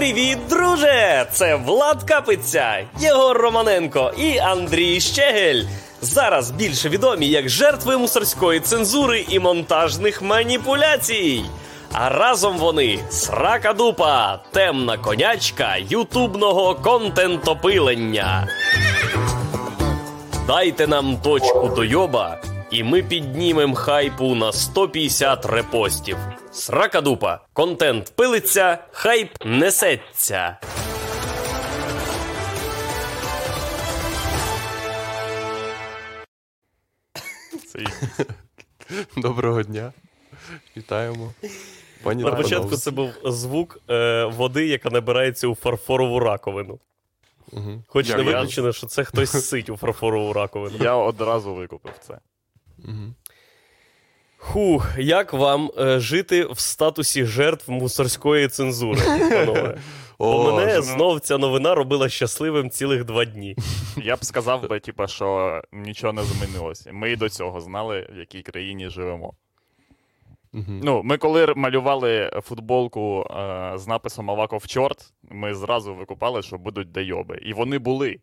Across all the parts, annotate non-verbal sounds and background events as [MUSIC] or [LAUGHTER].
Привіт, друже! Це Влад Капиця, Єгор Романенко і Андрій Щегель. Зараз більше відомі як жертви мусорської цензури і монтажних маніпуляцій. А разом вони срака дупа, темна конячка ютубного контентопилення. Дайте нам точку дойоба, і ми піднімем хайпу на 150 репостів. Срака дупа, контент пилиться, хайп несеться. Доброго дня. Вітаємо. Пані На початку це був звук е, води, яка набирається у фарфорову раковину. Мгм. Хоч не я- виключено, що це хтось сить у фарфорову раковину. Я одразу викупив це. Хух, як вам е, жити в статусі жертв мусорської цензури, панове? [LAUGHS] Бо О, мене що- знов ця новина робила щасливим цілих два дні. [LAUGHS] Я б сказав би, типа, що нічого не змінилося. Ми і до цього знали, в якій країні живемо. Мгм. Ну, ми коли малювали футболку е, з написом Аваков чорт, ми зразу викупали, що будуть дайоби. І вони були.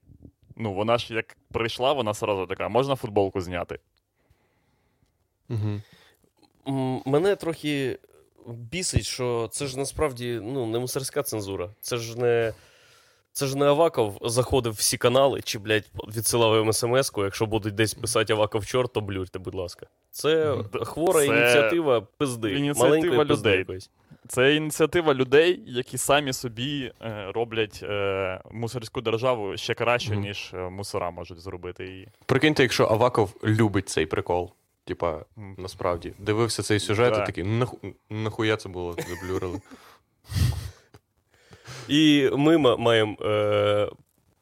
Ну, вона ж як прийшла, вона сразу така: можна футболку зняти? М, Мене трохи бісить, що це ж насправді ну, не мусорська цензура. Це ж не. Це ж не Аваков заходив в всі канали, чи, блядь, відсилав їм смс-ку. Якщо будуть десь писати Аваков чорт, то блюрте, будь ласка. Це хвора Це ініціатива пизди. ініціатива маленької пизди людей. якоїсь. Це ініціатива людей, які самі собі е, роблять е, мусорську державу ще краще, Мгм. ніж е, мусора можуть зробити її. Прикиньте, якщо Аваков любить цей прикол. Типа, насправді, дивився цей сюжет Да. і такий, «Ну, наху... нахуя це було [LAUGHS] заблюрили. І ми маємо е,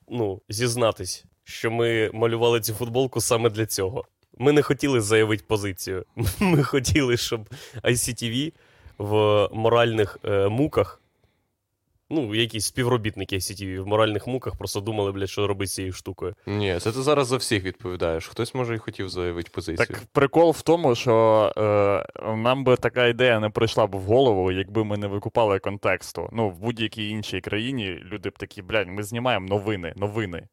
ну, зізнатись, що ми малювали цю футболку саме для цього. Ми не хотіли заявити позицію. [LAUGHS] Ми хотіли, щоб ICTV в моральних е, муках, ну, якісь співробітники ICTV в моральних муках просто думали, блядь, що робити з цією штукою. Ні, це ти зараз за всіх відповідаєш. Хтось, може, і хотів заявити позицію. Так прикол в тому, що е, нам би така ідея не прийшла б в голову, якби ми не викупали контексту. Ну, в будь-якій іншій країні люди б такі, блядь, ми знімаємо новини, новини.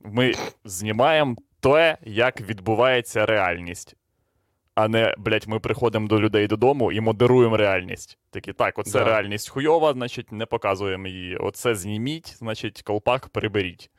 Ми знімаємо те, як відбувається реальність. А не, блядь, ми приходимо до людей додому і модеруємо реальність. Такі, так, оце Да. реальність хуйова, значить, не показуємо її. Оце зніміть, значить, колпак приберіть.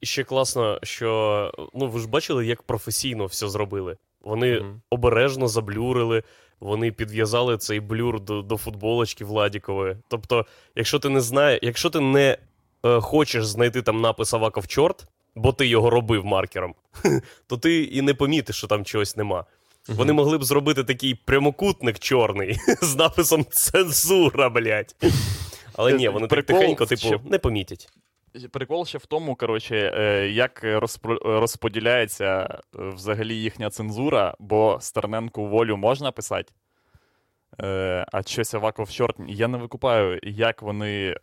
І ще класно, що ну, ви ж бачили, як професійно все зробили. Вони Мгм. обережно заблюрили, вони підв'язали цей блюр до, до футболочки Владікової. Тобто, якщо ти не знаєш, якщо ти не е, хочеш знайти там напис Аваков чорт, бо ти його робив маркером, [LAUGHS] то ти і не помітиш, що там чогось нема. Вони могли б зробити такий прямокутник чорний [LAUGHS] з написом цензура, блядь. Але ні, вони так Прикол тихенько, ще- типу, не помітять. Прикол ще в тому, коротше, е, як розподіляється е, взагалі їхня цензура, бо Стерненку волю можна писати. Е, а щось Аваков чорт. Я не викупаю, як вони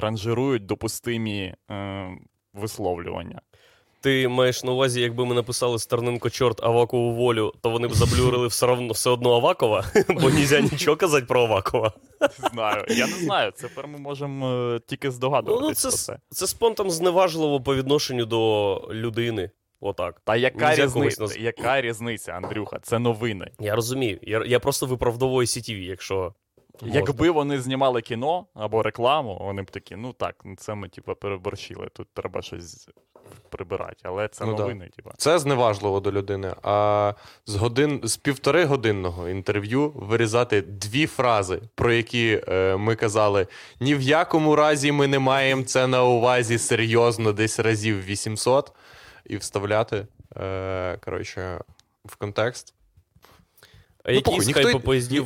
ранжирують допустимі висловлювання. Ти маєш на увазі, якби ми написали Стерненко чорт Авакову волю, то вони б заблюрили все одно, все одно Авакова, [LAUGHS] бо нельзя нічого казати про Авакова. Знаю. Я не знаю. Це тепер ми можемо е, тільки здогадуватися. ну це, це. це спонтан зневажливо по відношенню до людини. Отак. Та яка Нельзя різниця, наз- яка різниця, Андрюха? Це новини. Я розумію. Я, я просто виправдовую CTV, якщо. Якби вони знімали кіно або рекламу, вони б такі, ну так, ну це ми типу, переборщили, тут треба щось прибирати, але це Ну да. типу. Це зневажливо до людини. А з годин з півтори годинного інтерв'ю вирізати дві фрази, про які е, ми казали: ні в якому разі ми не маємо це на увазі серйозно, десь разів 800, і вставляти е, коротше, в контекст. А Ну, які похуй, з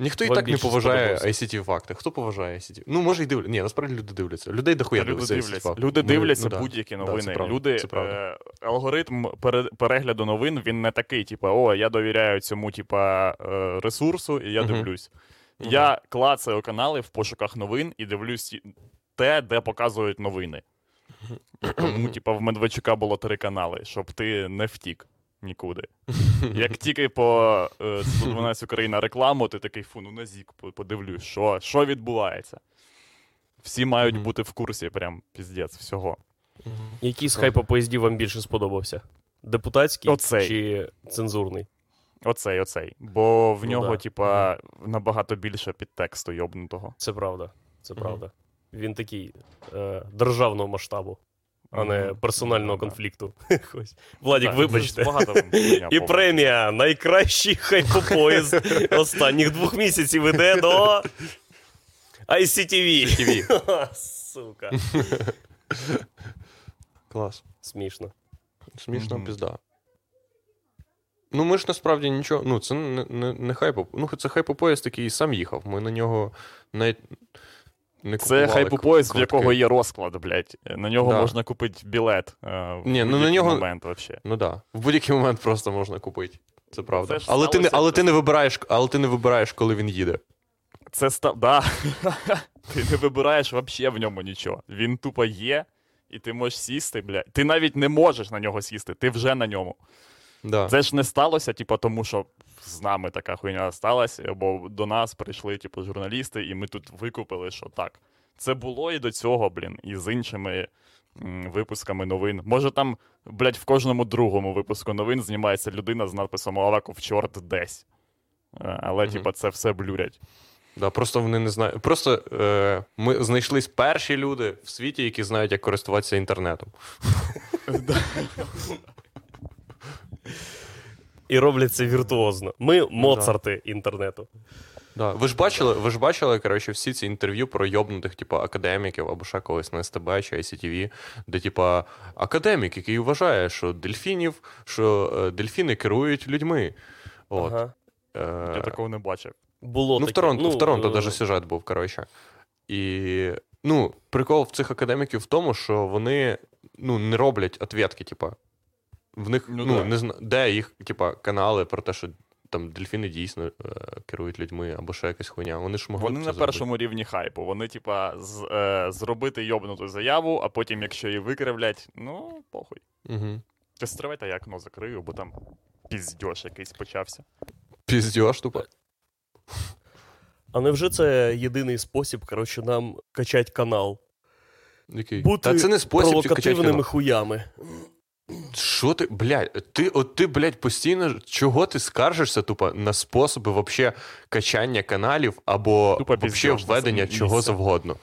ніхто і так не поважає? ICT факти. Хто поважає ICT? Ну, може, і дивляться. Ні, насправді люди дивляться. Людей дохуя дивляться, факти. люди Ми- дивляться ну, будь-які Да, новини. це правда, люди, це правда. е, алгоритм перегляду новин він не такий, типу, о, я довіряю цьому, типа, е, ресурсу, і я Мгм. дивлюсь. Мгм. Я клацаю канали в пошуках новин і дивлюсь те, де показують новини. Тому, типа, в Медведчука було три канали, щоб ти не втік. Нікуди. Як тільки по е, 112 Україна рекламу, ти такий фу, ну на зік подивлюсь, що, що відбувається. Всі мають бути в курсі, прям піздець всього. Який з хайпопоїздів вам більше сподобався? Депутатський Оцей. чи цензурний? Оцей, оцей. Бо в Ну нього, да. типа, набагато більше підтексту йобнутого. Це правда. Це правда. Він такий е, державного масштабу, а не персонального Ну, конфлікту. [LAUGHS] Владік, вибачте. [LAUGHS] І премія найкращий хайпопоїзд [LAUGHS] останніх двох місяців іде до ICTV. Сука. Клас. Смішно. Смішно, пізда. Ну, ми ж насправді нічого. Ну, це не, не, не хайпоп. Ну, це хайпопоїзд, який сам їхав. Ми на нього навіть не Це купували хайпопоїзд, в якого є розклад, блядь. На нього Да. можна купити білет. е, в Ні, ну, на нього- момент вообще. Ну так. Да. В будь-який момент просто можна купити. Це правда. Це але, ти не, але, ти не вибираєш, але ти не вибираєш, коли він їде. Це став. Да. [LAUGHS] ти не вибираєш вообще в ньому нічого. Він тупо є, і ти можеш сісти, блядь. Ти навіть не можеш на нього сісти, ти вже на ньому. Да. Це ж не сталося, типу, тому що з нами така хуйня сталася, бо до нас прийшли, типу, журналісти, і ми тут викупили, що так. Це було і до цього, блін, і з іншими м, випусками новин. Може, там, блядь, в кожному другому випуску новин знімається людина з надписом Аваков чорт десь. Е, Але, Мгм. типу, це все блюрять. Да, просто вони не знають. Просто е, ми знайшлись перші люди в світі, які знають, як користуватися інтернетом. [LAUGHS] [LAUGHS] І роблять це віртуозно. Ми моцарти інтернету. Да. Ви ж бачили, ви ж бачили, коротше, всі ці інтерв'ю про йобнутих, типу, академіків або ще когось на СТБ чи ICTV, де, типа, академік, який вважає, що дельфінів, що е, дельфіни керують людьми. От. Ага. Е, Я такого не бачив. Було ну, в таке. Торонто, в Торонто даже сюжет був, коротше. І ну, прикол в цих академіків в тому, що вони ну, не роблять ответки, типа. В них Ну ну, не зна... де їх, типа, канали про те, що там дельфіни дійсно е, керують людьми або ще якась хуйня. Вони ж могли. Вони б на першому рівні хайпу. Вони, типа, з, е, зробити йобнуту заяву, а потім, якщо її викривлять, ну, похуй. зробити. Угу. Ти стривайте, я окно закрию, бо там піздьош якийсь почався. Піздєш, тупо. А невже це єдиний спосіб, коротше, нам качати канал? Який? Бути Та це не спосіб провокативними канал. хуями. Що ти, блядь, ти, от ти, блядь, постійно, чого ти скаржишся, тупо, на способи вообще качання каналів або Тупо вообще введення чого завгодно.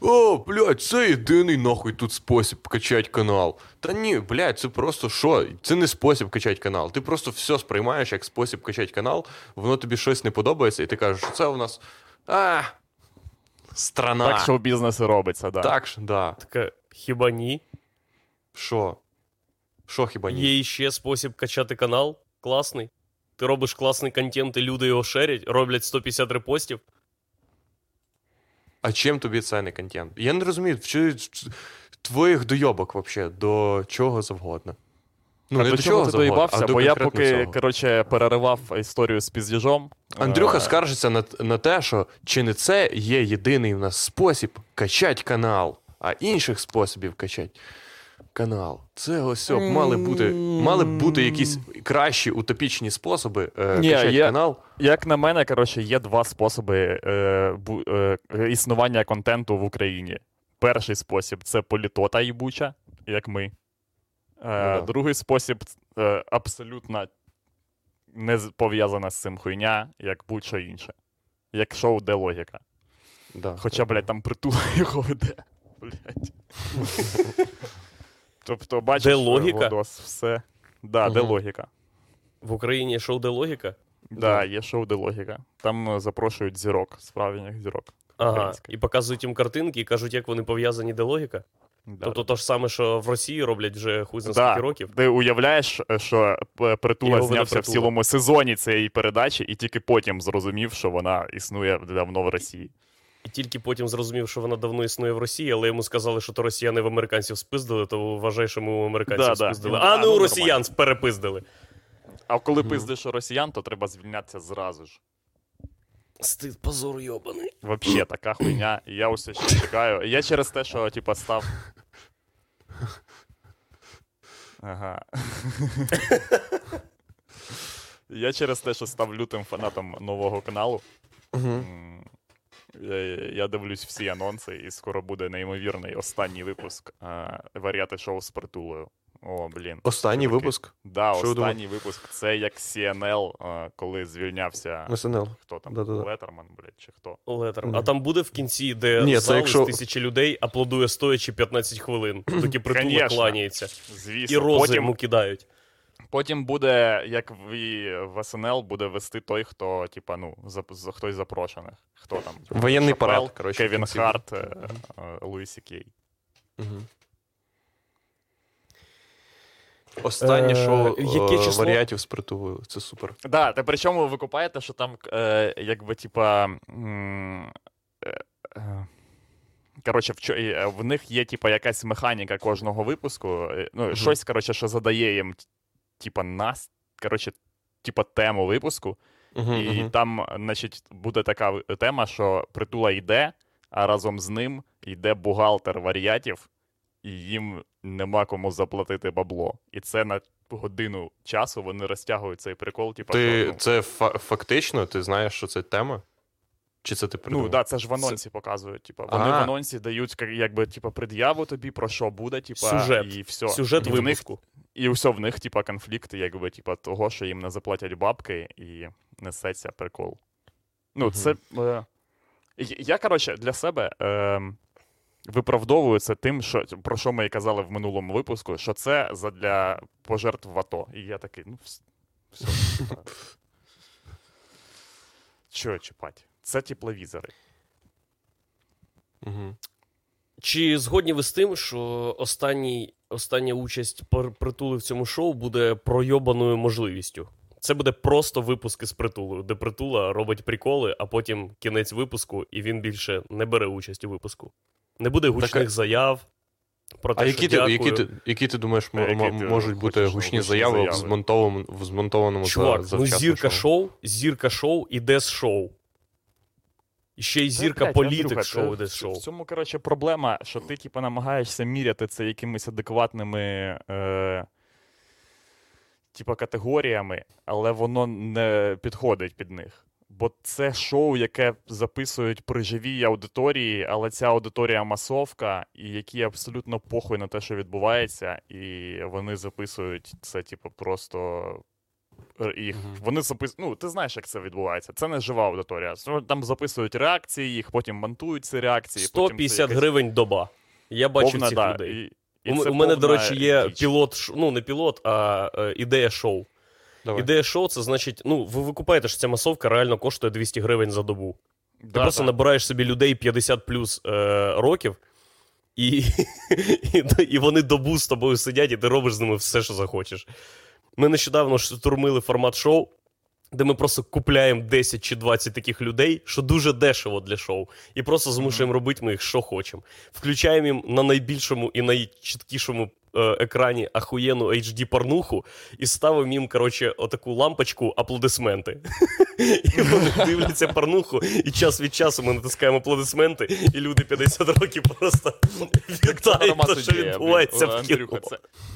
О, блядь, це єдиний нахуй тут спосіб качати канал. Та ні, блядь, це просто що? Це не спосіб качати канал. Ти просто все сприймаєш як спосіб качати канал, воно тобі щось не подобається, і ти кажеш, що це у нас. А, страна. Так що бізнес і робиться, да. Так, да. Таке, хіба ні? Що? Що хіба ні? Є іще спосіб качати канал. Класний. Ти робиш класний контент, і люди його шерять, роблять 150 репостів. А чим тобі це не контент? Я не розумію, чи, чи- твоїх дойобок вообще до чого завгодно. Ну, а не до до чого чого ти доїбався? Бо я поки, цього. коротше, переривав історію з піздіжом. Андрюха е, скаржиться на, на те, що чи не це є єдиний в нас спосіб качати канал, а інших способів качати канал. Це ось о, мали бути, мали б бути якісь кращі утопічні способи е, Ні, качати є- канал. Як на мене, коротше, є два способи е, бу, е, існування контенту в Україні. Перший спосіб це політота їбуча, як ми. Е, Ну. Другий спосіб е, абсолютно не пов'язана з цим хуйня, як будь-що інше. Як шоу, де логіка. Да, Хоча, так. блядь, там притула [LAUGHS] його веде. Блядь. [LAUGHS] тобто, бачиш, Де логіка? Владос, все. Да, де логіка. В Україні шоу де логіка. Да, є шоу, де логіка. Там е, запрошують зірок, справжніх зірок. Ага. І показують їм картинки і кажуть, як вони пов'язані, де логіка. Да. Тобто то ж саме, що в Росії роблять вже хуй Да. скільки років. Ти уявляєш, е, що п- притула Його знявся в цілому сезоні цієї передачі, і тільки потім зрозумів, що вона існує давно в Росії. І тільки потім зрозумів, що вона давно існує в Росії, але йому сказали, що то росіяни в американців спиздили, то вважай, що ми у американців Да, да. спиздили. Ну, А а, не ну, у росіян нормально. перепиздили. А коли пиздиш росіян, то треба звільнятися зразу ж. Стид, позор йобаний. Вообще така хуйня. І я усе ще чекаю. Я через те, що типа став. Ага. Я через те, що став лютим фанатом нового каналу. М, Я, дивлюсь всі анонси, і скоро буде неймовірний останній випуск варіати шоу з притулою. О, блін. Останній Чуваки. випуск Да, Що останній випуск. Це як CNL, коли звільнявся. СНЛ. Хто там? Да-да-да. Летерман, блядь, чи хто? Летер. А там буде в кінці, де Ні, зал якщо- з тисячі людей аплодує стоячи 15 хвилин, доки притула кланяється. Звісно. І рози потім, йому кидають. Потім буде, як в, і в СНЛ, буде вести той, хто, типа, ну, за, за, хтось запрошених. Хто там? Воєнний Шапел, парад, коротше, Кевін. Харт, е, е, Луїсі Кей. Мгм. Останнє Е, е, число? варіатів з притулою. Це супер. Да, та причому ви купаєте, що там, е, якби, типа. е, Коротше, в, в них є, типа, якась механіка кожного випуску. Ну, Мгм. щось, коротше, що задає їм, типа, нас, коротше, типа, тему випуску. Мгм, І мгм. там, значить, буде така тема, що притула йде, а разом з ним йде бухгалтер варіатів, і їм нема кому заплатити бабло. І це на годину часу вони розтягують цей прикол, типу, Ти що, ну, це фа- фактично, ти знаєш, що це тема? Чи це ти Ну, придумав? да, це ж в анонсі показують. Типу, вони А. в анонсі дають як- якби типу, пред'яву тобі, про що буде, типу, Сюжет. і все. Сюжет і в них, випуску. І все в них, типу, конфлікт, якби, типу, того, що їм не заплатять бабки, і несеться прикол. Ну, Мгм. це. Е, я- коротше, для себе е, виправдовую це тим, що, про що ми і казали в минулому випуску, що це задля пожертв в АТО. І я такий, ну, вс- все. типа. Чого чіпать? Це тепловізори. Мгм. Чи згодні ви з тим, що останній, остання участь пр- притули в цьому шоу буде пройобаною можливістю? Це буде просто випуск із притулою, де притула робить приколи, а потім кінець випуску, і він більше не бере участь у випуску. Не буде гучних а- заяв. Про те, А що які дякую. які, ти, які ти думаєш, м- які м- ти можуть бути гучні гучні заяви, заяви? в змонтованому, в змонтованому Чувак, за, ну зірка шоу? шоу, зірка шоу іде з шоу. І ще й зірка блядь, політик Андрюха, шоу це- шоу. В цьому, коротше, проблема, що ти, типу, намагаєшся міряти це якимись адекватними. Е... Типа категоріями, але воно не підходить під них. Бо це шоу, яке записують при живій аудиторії, але ця аудиторія масовка, і які абсолютно похуй на те, що відбувається, і вони записують це, типу, просто. Е, Їх Мгм. вони запис... Ну, ти знаєш, як це відбувається. Це не жива аудиторія. Там записують реакції, їх потім монтують ці реакції. потім 150 якась гривень доба. Я бачу повна, цих да, людей. І, і у, у мене, до речі, є діч. пілот, ну не пілот, а е, ідея шоу. Давай. Ідея шоу це значить, ну, ви викупаєте, що ця масовка реально коштує 200 гривень за добу. Ти Да, просто да. набираєш собі людей 50 плюс е, років, і, [LAUGHS] і, і вони добу з тобою сидять, і ти робиш з ними все, що захочеш. Ми нещодавно штурмили формат шоу, де ми просто купляємо 10 чи 20 таких людей, що дуже дешево для шоу, і просто змушуємо робити ми їх, що хочемо. Включаємо їм на найбільшому і найчіткішому екрані ахуєнну HD порнуху і ставимо їм, коротше, отаку лампочку аплодисменти. [LAUGHS] І вони дивляться порнуху, і час від часу ми натискаємо аплодисменти, і люди 50 років просто вітають те, що відбувається в кіно.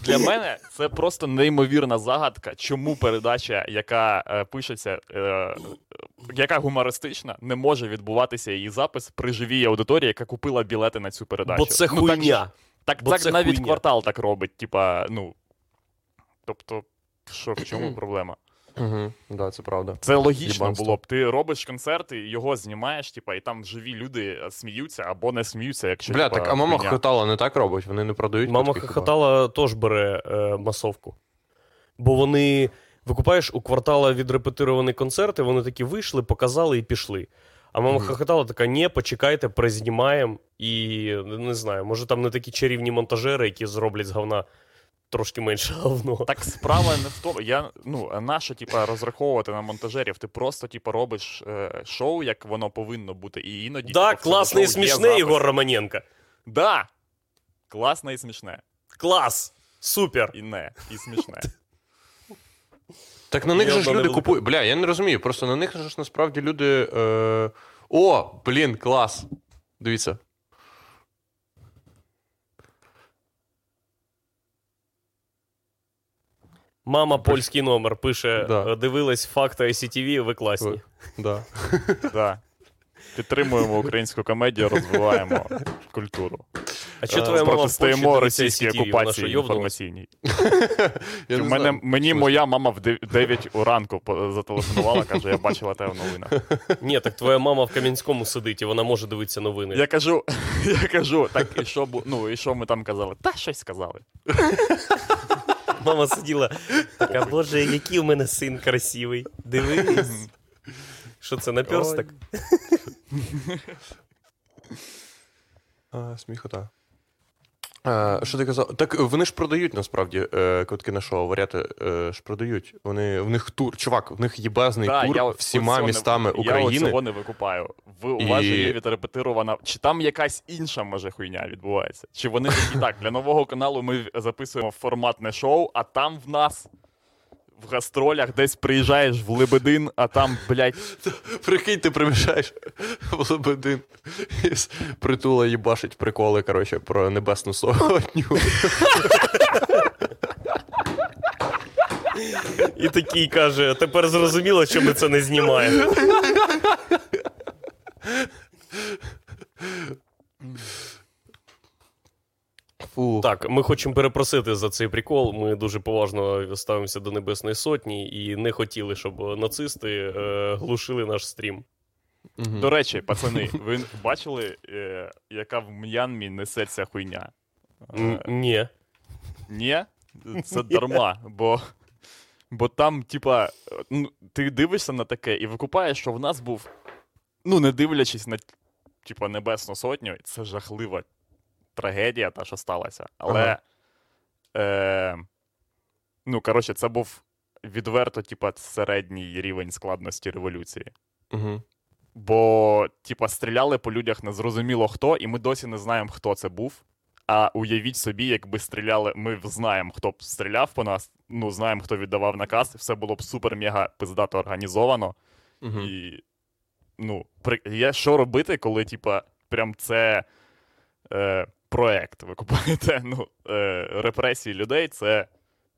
Для мене це просто неймовірна загадка, чому передача, яка е, пишеться, е, е, яка гумористична, не може відбуватися її запис при живій аудиторії, яка купила білети на цю передачу. Бо це Ну, так, хуйня. Так, Бо так це навіть хуйня. квартал так робить. Типа, ну. Тобто, що в чому проблема? Угу. Да, це правда. Це логічно Єбанство. було б. Ти робиш концерт, і його знімаєш, типа, і там живі люди е, сміються або не сміються, якщо Бля, типа, так а мама хуйня. хохотала не так робить, вони не продають. Мама хіба? хохотала теж бере е, масовку. Бо вони, викупаєш, у квартала відрепетировані концерти, вони такі вийшли, показали і пішли. А мама хохотала така: ні, почекайте, признімаємо. І не знаю, може там не такі чарівні монтажери, які зроблять з говна трошки менше [LAUGHS] говно. Так справа не в тому. Я ну нащо, типа, розраховувати на монтажерів? Ти просто, типа, робиш е, шоу, як воно повинно бути, і іноді да, типа, в класне і смішне. Ігор Романенко. Да. Класне і смішне. Клас! Супер! І не, і смішне. [LAUGHS] Так на них же ж люди купують. Бля, я не розумію. Просто на них же ж насправді люди. Е... О, блін, клас. Дивіться. Мама польський номер пише: Да. «Е, дивилась факти ICTV, ви класні. Да. Да. [LAUGHS] Підтримуємо українську комедію, розвиваємо культуру. А що твоя мама Протистоїмо російській окупації інформаційній. [LAUGHS] Я не мене, знаю. мені моя мама в 9 уранку по- зателефонувала, каже, я бачила тебе в новинах. Ні, так твоя мама в Кам'янському сидить, і вона може дивитися новини. Я кажу, [LAUGHS] я кажу, так і що бу- ну, і що ми там казали? Та щось сказали. Мама сиділа, така, боже, який у мене син красивий. Дивись. Що це, наперсток? А, сміхота. А, що ти казав? Так вони ж продають насправді е, квитки на шоу, варіати е, ж продають. Вони, в них тур, чувак, в них єбезний Да, тур я всіма оцього не- містами Я України. цього не викупаю. Ви, у вас же є відрепетирована. Чи там якась інша може хуйня відбувається? Чи вони такі так, для нового каналу ми записуємо форматне шоу, а там в нас. В гастролях десь приїжджаєш в Лебедин, а там, блядь, Прикинь, ти приїжджаєш в Лебедин і притула їбашить приколи, коротше, про небесну сотню. І такий каже: тепер зрозуміло, що ми це не знімаємо. Фу. Так, ми хочемо перепросити за цей прикол. Ми дуже поважно ставимося до Небесної Сотні і не хотіли, щоб нацисти е, глушили наш стрім. Мгм. До речі, пацани, ви бачили, е, яка в М'янмі несеться хуйня? Е, Ні. Ні, це дарма, бо, бо там, типа, ну, ти дивишся на таке і викупаєш, що в нас був, ну, не дивлячись на типа, Небесну Сотню, це жахлива трагедія, та, що сталася. Але. Ага. Е, ну, коротше, це був відверто, типа, середній рівень складності революції. Мгм. Бо, типа, стріляли по людях незрозуміло хто, і ми досі не знаємо, хто це був. А уявіть собі, якби стріляли, ми знаємо, хто б стріляв по нас, ну, знаємо, хто віддавав наказ, все було б супер-мега пиздато організовано. Мгм. І, ну, при... є що робити, коли, типа, прям це е, проект. Ви купуєте [LAUGHS] ну, е, репресії людей, це,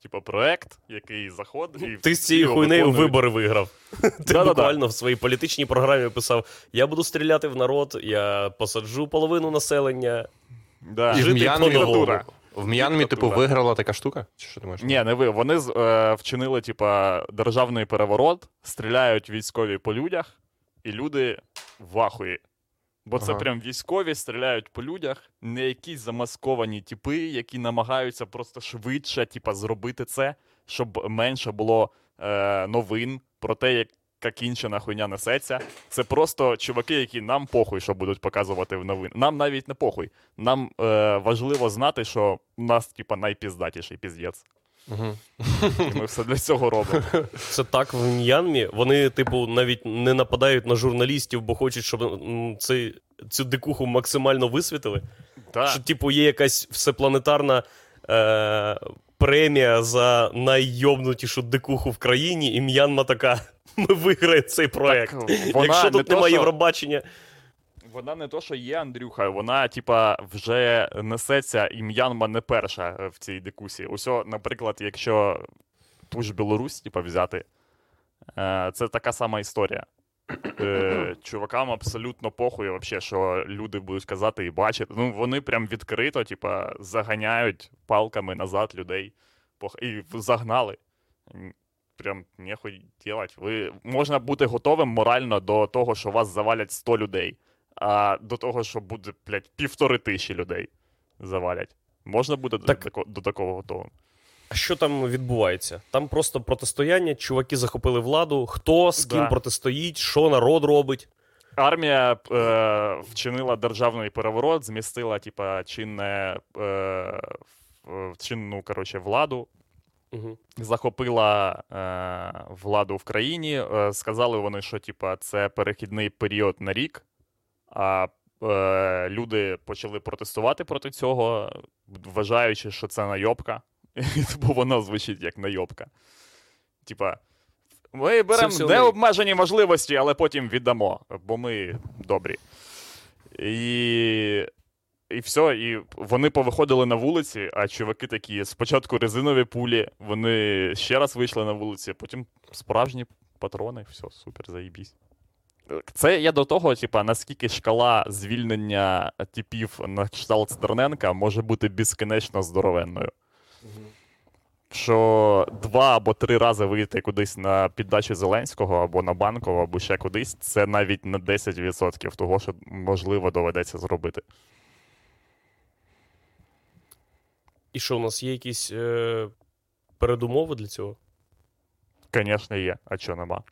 типа, проект, який заходить. і Ти з цією хуйнею вибори виграв. [LAUGHS] Ти буквально в своїй політичній програмі писав: я буду стріляти в народ, я посаджу половину населення. Да. І в Жити М'янмі, по-новому. в М'янмі, типу, виграла така штука? Чи що ти можеш? Ні, не ви. Вони з- е, вчинили, типа, державний переворот, стріляють військові по людях, і люди в ахуї. Бо це Ага. прям військові стріляють по людях, не якісь замасковані типи, які намагаються просто швидше, типа, зробити це, щоб менше було е, новин про те, як. Яка кінчена хуйня несеться. Це просто чуваки, які нам похуй, що будуть показувати в новин. Нам навіть не похуй. Нам е, важливо знати, що у нас, типа, найпіздатіший піздець. Мгм. І ми все для цього робимо. [LAUGHS] Це так в М'янмі. Вони, типу, навіть не нападають на журналістів, бо хочуть, щоб цей, цю дикуху максимально висвітили. Так. Що, типу, є якась всепланетарна е, премія за наййобнутішу дикуху в країні, і М'янма така: [LAUGHS] ми виграємо цей проект. Так, вона Якщо тут немає Євробачення, Вона не то, що є Андрюха, вона, типа, вже несеться, і М'янма не перша е, в цій дикусі. Усьо, наприклад, якщо ту ж Білорусь, типа, взяти, е, це така сама історія. Е, чувакам абсолютно похуй, вообще, що люди будуть казати і бачити. Ну, вони прям відкрито, типа, заганяють палками назад людей. І загнали. Прям нехуй делать. Ви можна бути готовим морально до того, що вас завалять 100 людей, а до того, що буде, блядь, півтори тисячі людей завалять. Можна буде до, Так- тако- до такого готовим. А що там відбувається? Там просто протистояння, чуваки захопили владу, хто з ким Да. протистоїть, що народ робить. Армія е, вчинила державний переворот, змістила, типа, чинне, е, чинну, коротше, владу, Угу. захопила е, владу в країні. Е, сказали вони, що типа, це перехідний період на рік, а е, люди почали протестувати проти цього, вважаючи, що це найобка. [LAUGHS] Бо воно звучить як найобка. Типа, ми беремо необмежені можливості, але потім віддамо, бо ми добрі. І і все, і вони повиходили на вулиці, а чуваки такі: спочатку резинові пулі, вони ще раз вийшли на вулиці, потім справжні патрони, все, супер, заїбісь. Це я до того, типа, наскільки шкала звільнення типів на кшталт Стерненка може бути безкінечно здоровенною. Що два або три рази вийти кудись на піддачі Зеленського або на банкову, або ще кудись, це навіть на 10% того, що можливо доведеться зробити. І що, у нас є якісь е, передумови для цього? Звісно, є. А чого нема?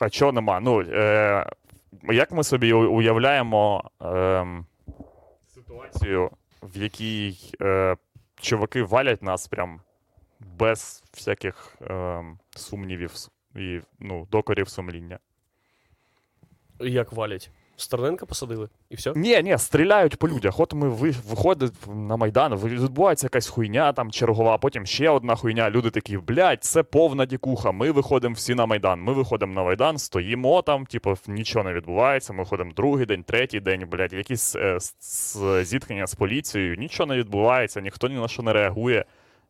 А чого нема? Ну, е, як ми собі уявляємо е, ситуацію, в якій е, чуваки валять нас прям без всяких е, сумнівів і ну, докорів сумління? Як валять? Стерненка посадили? І все? Ні, ні, стріляють по людях. От ми ви, виходить на Майдан, відбувається якась хуйня там чергова, потім ще одна хуйня. Люди такі, блядь, це повна дікуха. Ми виходимо всі на Майдан. Ми виходимо на Майдан, стоїмо там, типу, нічого не відбувається. Ми виходимо другий день, третій день, блядь, якісь е, зіткнення з поліцією, нічого не відбувається, ніхто ні на що не реагує.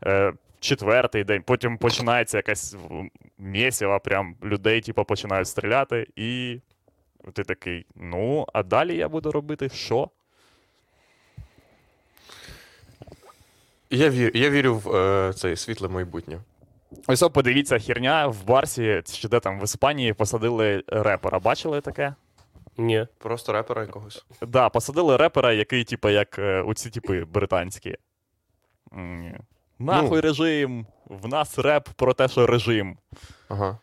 Е, четвертий день, потім починається якась м, прям людей, типу, починають стріляти, і ти такий, ну, а далі я буду робити що? Я вірю, я вірю в е, цей світле майбутнє. Ось подивіться, херня в Барсі, чи де там в Іспанії посадили репера. Бачили таке? Ні. Просто репера якогось. Да, посадили репера, який, типу, як е, оці типи британські. М, Нахуй режим! В нас реп про те, що режим. Ага.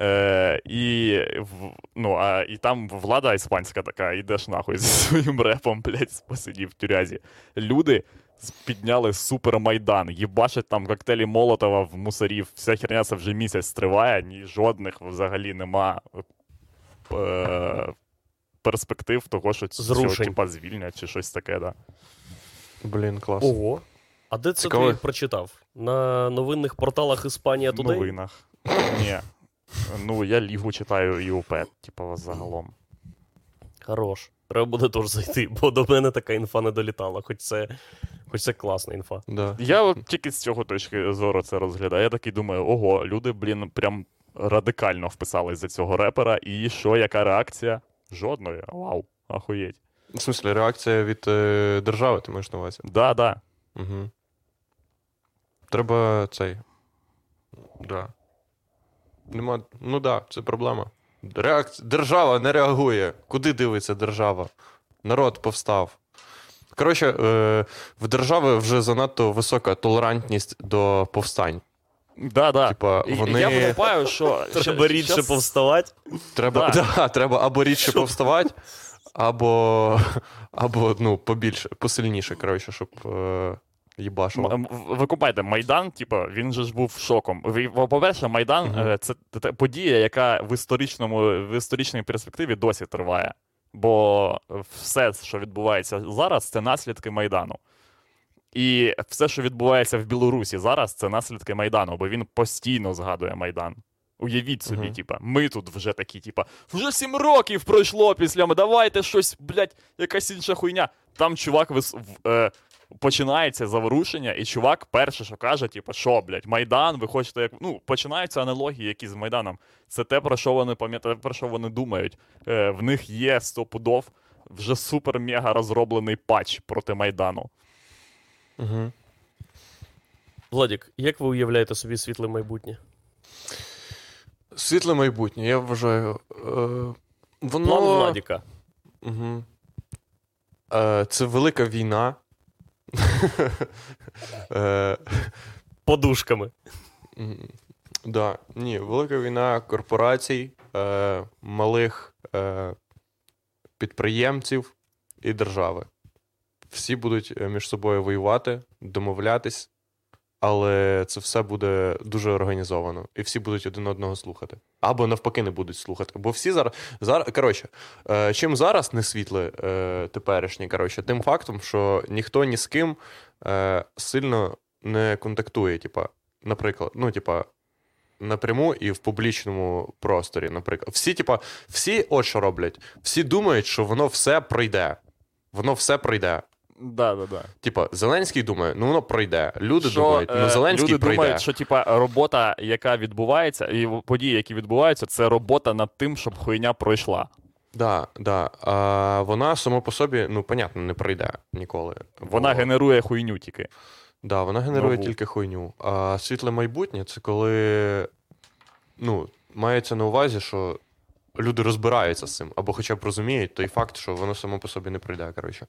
Е, і, в, ну, а, і там влада іспанська така, ідеш нахуй зі своїм репом, блядь, посидів в тюрязі. Люди підняли супермайдан, їбашать там коктейлі Молотова в мусорів. Вся херня це вже місяць триває, ні жодних взагалі нема е, перспектив того, що цього типа звільнять чи щось таке, да. Блін, клас. Ого. А де це Цікаво. ти прочитав? На новинних порталах Іспанія В Today? новинах. Ні. Ну, я лігу читаю і УП, типу, загалом. Хорош. Треба буде теж зайти, бо до мене така інфа не долітала, хоч це, хоч це класна інфа. Да. Я от тільки з цього точки зору це розглядаю. Я такий думаю, ого, люди, блін, прям радикально вписались за цього репера. І що, яка реакція? Жодної. Вау, ахуєть. В смислі, реакція від е, держави, ти маєш на увазі? Да, да. Угу. Треба цей. Да. Нема. Ну да, це проблема. Реакц... Держава не реагує. Куди дивиться держава? Народ повстав. Коротше, е, в держави вже занадто висока толерантність до повстань. Да, да. Типа, вони- Я виступаю, що [LAUGHS] Треба рідше щас- повставати. Треба, Да. да, треба або рідше повставати, або, [LAUGHS] або ну, побільше, посильніше, коротше, щоб е, їбашило. М- Ви купайте, Майдан, типу, він же ж був шоком. По-перше, Майдан е, це т- подія, яка в історичному в історичній перспективі досі триває. Бо все, що відбувається зараз, це наслідки Майдану. І все, що відбувається в Білорусі зараз, це наслідки Майдану, бо він постійно згадує Майдан. Уявіть собі, Мгм. типа, ми тут вже такі, типа, вже сім років пройшло після ми. Давайте щось, блядь, якась інша хуйня. Там чувак вис... в- е, починається заворушення, і чувак перше, що каже, типу, що, блядь, Майдан, ви хочете як. Ну, починаються аналогії, які з Майданом. Це те, про що вони пам'ятають, про що вони думають. Е, в них є стопудов вже супер-мега розроблений патч проти Майдану. Угу. Владік, як ви уявляєте собі світле майбутнє? Світле майбутнє, я вважаю. Е, воно... План Владіка. Угу. Е, це велика війна. Е, Подушками. Да, ні, велика війна корпорацій, е, малих е, підприємців і держави. Всі будуть між собою воювати, домовлятись, але це все буде дуже організовано, і всі будуть один одного слухати. Або навпаки не будуть слухати. Бо всі зараз. зараз коротше, е, чим зараз не світле е, теперішнє, коротше, тим фактом, що ніхто ні з ким е, сильно не контактує. Типа, наприклад, ну, типа, напряму і в публічному просторі, наприклад. Всі, типа, всі от що роблять. Всі думають, що воно все пройде. Воно все пройде. Да, да, да. Типа, Зеленський думає, ну воно пройде. Люди що, думають, ну е, Зеленський люди пройде. думають, що типа робота, яка відбувається, і події, які відбуваються, це робота над тим, щоб хуйня пройшла. Да, да. А вона само по собі, ну, понятно, не пройде ніколи. Вона Бо- генерує хуйню тільки. Да, вона генерує Нову. тільки хуйню. А світле майбутнє це коли ну, мається на увазі, що люди розбираються з цим, або хоча б розуміють той факт, що воно само по собі не прийде. Коротше.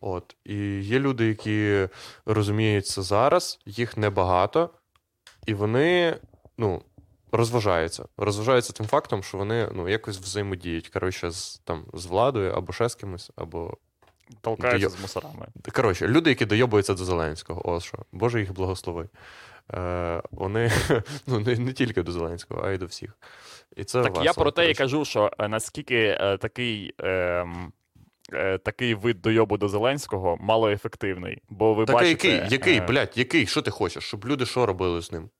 От. І є люди, які розуміють це зараз, їх небагато, і вони ну, розважаються. Розважаються тим фактом, що вони ну, якось взаємодіють коротше, з, там, з владою або ще з кимось, або Толкаються Дойо- з мусорами. Коротше, люди, які дойобуються до Зеленського, ось що. Боже їх благослови. Е, вони [LAUGHS] ну, не, не тільки до Зеленського, а й до всіх. І це Так я про те і кажу, що е, наскільки е, такий. ем, е, Такий вид дойобу до Зеленського малоефективний. Бо ви Так бачите, який, який, е, блядь, який? Що ти хочеш? Щоб люди що робили з ним?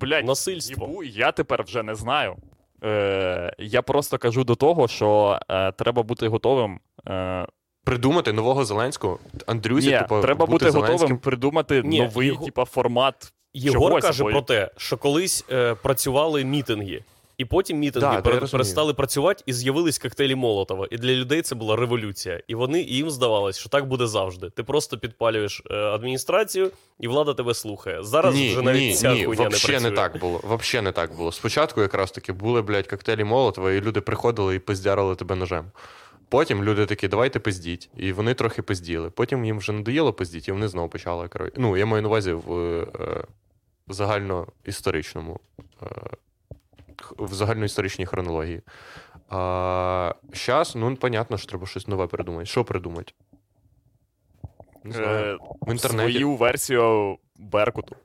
блядь, Насильство. їбу, я тепер вже не знаю. Е, я просто кажу до того, що е, треба бути готовим. Е, Придумати нового Зеленського? Андрюзі, ні, типу, треба бути, Зеленським? готовим придумати Ні, новий, його- типа, формат. Єгор Чогось, каже бо- про те, що колись е, працювали мітинги, і потім мітинги Да, перестали працювати і з'явились коктейлі Молотова. І для людей це була революція. І вони і їм здавалось, що так буде завжди. Ти просто підпалюєш е, адміністрацію, і влада тебе слухає. Зараз ні, вже навіть ні, ця ні, хуйня не працює. не, так було. Вообще не так було. Спочатку якраз таки були, блядь, коктейлі Молотова, і люди приходили і пиздярили тебе ножем. Потім люди такі, давайте пиздіть. І вони трохи пизділи. Потім їм вже надоїло пиздіть, і вони знову почали. Ну, я маю на увазі в е, загальноісторичному. Е, в загальноісторичній хронології. А зараз, ну, понятно, що треба щось нове придумати. Що придумати? Не знаю. Е, в інтернеті. свою версію Беркуту.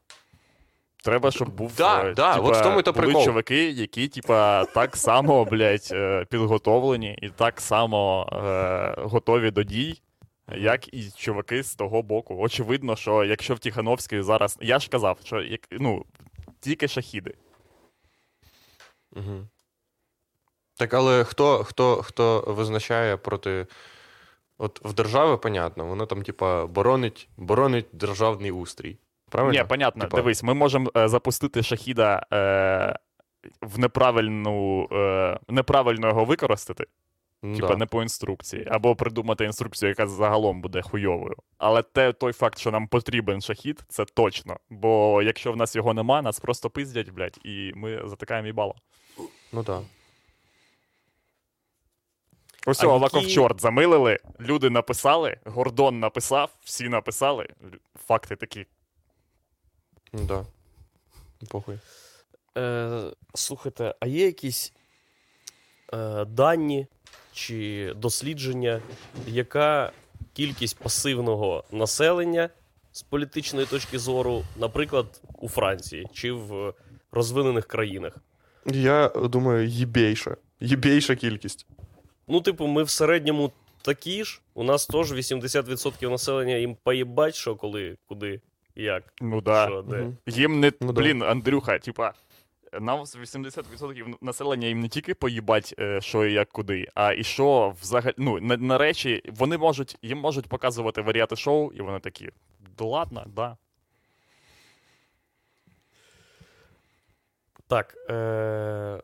Треба, щоб був Да, е, да, типа, от в тому то були прикол. чуваки, які, типа, так само, блядь, е, підготовлені і так само е, готові до дій, як і чуваки з того боку. Очевидно, що якщо в Тихановській зараз. Я ж казав, що як, ну, тільки шахіди. Угу. Так, але хто, хто, хто визначає проти. От в держави, понятно, воно там, типа, боронить, боронить державний устрій. Правильно? Ні, понятно. Типа- Дивись, ми можемо е, запустити шахіда е, в неправильну, е, неправильно його використати. Ну, Типа да. не по інструкції, або придумати інструкцію, яка загалом буде хуйовою. Але те, той факт, що нам потрібен шахід, це точно. Бо якщо в нас його нема, нас просто пиздять, блядь, і ми затикаємо їбало. Ну так. Ось А які- чорт замилили, люди написали, Гордон написав, всі написали. Факти такі. Ну да. Похуй. Е, слухайте, а є якісь е, дані чи дослідження, яка кількість пасивного населення з політичної точки зору, наприклад, у Франції чи в розвинених країнах? Я думаю, їбейша. Їбейша кількість. Ну, типу, ми в середньому такі ж. У нас теж 80% населення їм поїбать, що коли, куди, як, Ну да. що, де. Мгм. Їм не. Ну да. блін, Андрюха, типа. Нам з 80% населення їм не тільки поїбать, е, що і як куди, а і що взагалі. Ну, на, на речі, вони можуть, їм можуть показувати варіати шоу, і вони такі. Да ладно, да. Так, е,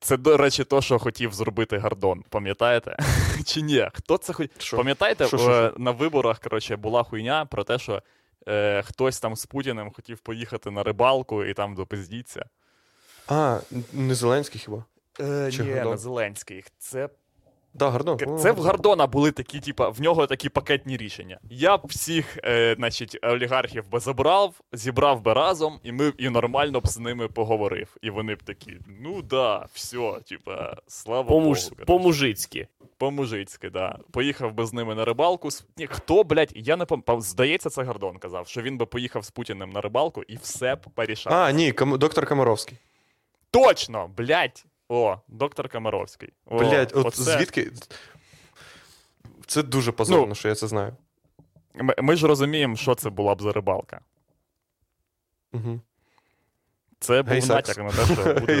Це, до речі, то, що хотів зробити Гордон, пам'ятаєте? [LAUGHS] Чи ні? Хто це хотів? Пам'ятаєте, Що, що, е, на виборах коротше, була хуйня про те, що е, хтось там з Путіним хотів поїхати на рибалку і там допиздіться. А, не Зеленський хіба? Е, Чи ні, Гордон? на Зеленський. Це, Да, Гордон. це в Гордона були такі, типа, в нього такі пакетні рішення. Я б всіх, е, значить, олігархів би забрав, зібрав би разом, і ми і нормально б з ними поговорив. І вони б такі: ну да, все, типа, слава по-муж- Богу. по-мужицьки. По-мужицьки, да. Поїхав би з ними на рибалку. Ні, хто, блядь, я не пам'ятаю. Здається, це Гордон казав, що він би поїхав з Путіним на рибалку і все б порішав. А, ні, Кам... доктор Комаровський. Точно, блядь! О, доктор Комаровський. О, Блять, от оце. звідки. Це дуже позорно, Ну, що я це знаю. Ми, ми ж розуміємо, що це була б за рибалка. Угу. Це був Гей-секс. натяк на те, що буде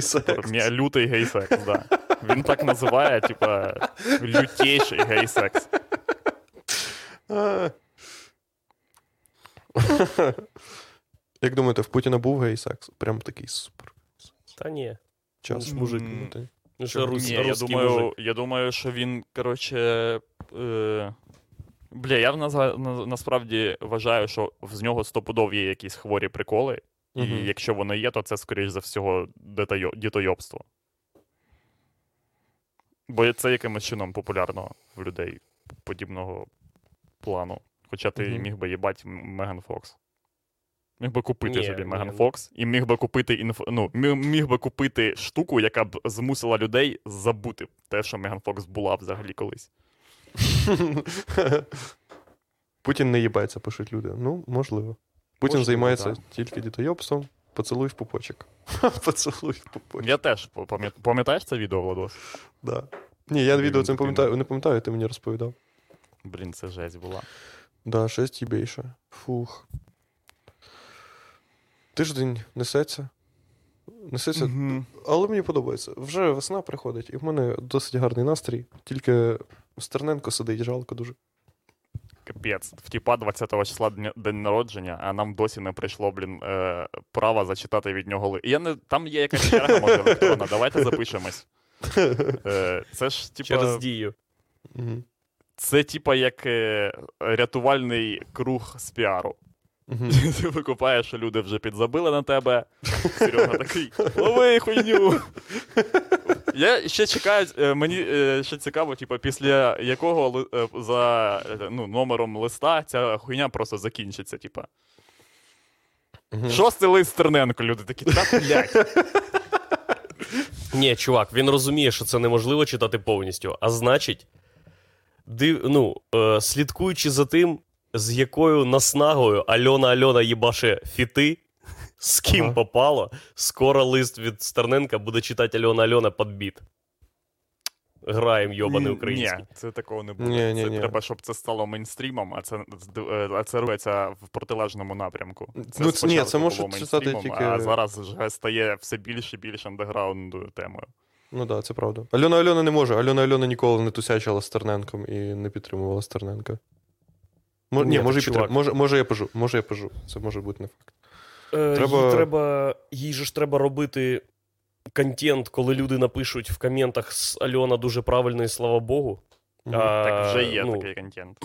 мі- лютий гей-секс, да. Він так називає, типа, лютейший гей-секс. [LAUGHS] Як думаєте, в Путіна був гей-секс? Прям такий супер. Та ні. Час. Мужик. Думаєте? Ну, що рус, Ні, я думаю, мужик. я думаю, що він, коротше. Е... Бля, я на, насправді вважаю, що з нього стопудов є якісь хворі приколи, і Мгм. якщо воно є, то це, скоріш за всього, дітойобство. Бо це якимось чином популярно в людей подібного плану. Хоча ти Мгм. міг би їбати Меган Фокс. Міг би купити Ні, собі ні, Меган ну. Фокс і міг би купити інф... ну, міг, міг би купити штуку, яка б змусила людей забути те, що Меган Фокс була взагалі колись. [LAUGHS] Путін не їбається, пишуть люди. Ну, можливо. Путін Можливо, займається да. тільки дітойобством. Поцілуй в пупочок. [LAUGHS] Поцілуй в пупочок. Я теж пам'ят- пам'ятаєш це відео, Владос? Да. Ні, я відео це не пам'ятаю, не пам'ятаю, ти мені розповідав. Блін, це жесть була. Да, 6 їбейше. Фух. Тиждень несеться. Несеться. Мгм. Але мені подобається. Вже весна приходить, і в мене досить гарний настрій. Тільки Стерненко сидить, жалко дуже. Капець. В тіпа 20 числа дня- день народження, а нам досі не прийшло, блін, е, право зачитати від нього. Я не... Там є якась черга, може, електронна. Давайте запишемось. Е, це ж, типа, Через дію. Це, типа, як е, рятувальний круг з піару. [LAUGHS] Ти викупаєш, що люди вже підзабили на тебе. Серега такий, лови хуйню. [LAUGHS] Я ще чекаю, е, мені е, ще цікаво, типу, після якого е, за ну, номером листа ця хуйня просто закінчиться. Мгм. Шостий лист Стерненко, люди такі, та блядь. Ні, чувак, він розуміє, що це неможливо читати повністю. А значить, див, ну, е, слідкуючи за тим, з якою наснагою Альона Альона їбаше фіти, з ким Ага. попало, скоро лист від Стерненка буде читати Альона Альона під біт. Граєм йобаний український. Ні, це такого не буде. Ні, ні, це ні. треба, щоб це стало мейнстрімом, а це, а це робиться в протилежному напрямку. Ну, ні, це може було читати тільки- А зараз вже стає все більше і більш андеграундною темою. Ну так, да, це правда. Альона Альона не може. Альона Альона ніколи не тусячила Стерненком і не підтримувала Стерненка. Ні, ні, може, чувак. підтрим... може, може, я пожу. Може, я пожу. Це може бути не факт. Е, Треба- Їй, треба, їй же ж треба робити контент, коли люди напишуть в коментах з Альона дуже правильно і слава Богу. Мгм. А, Так вже є ну, такий контент.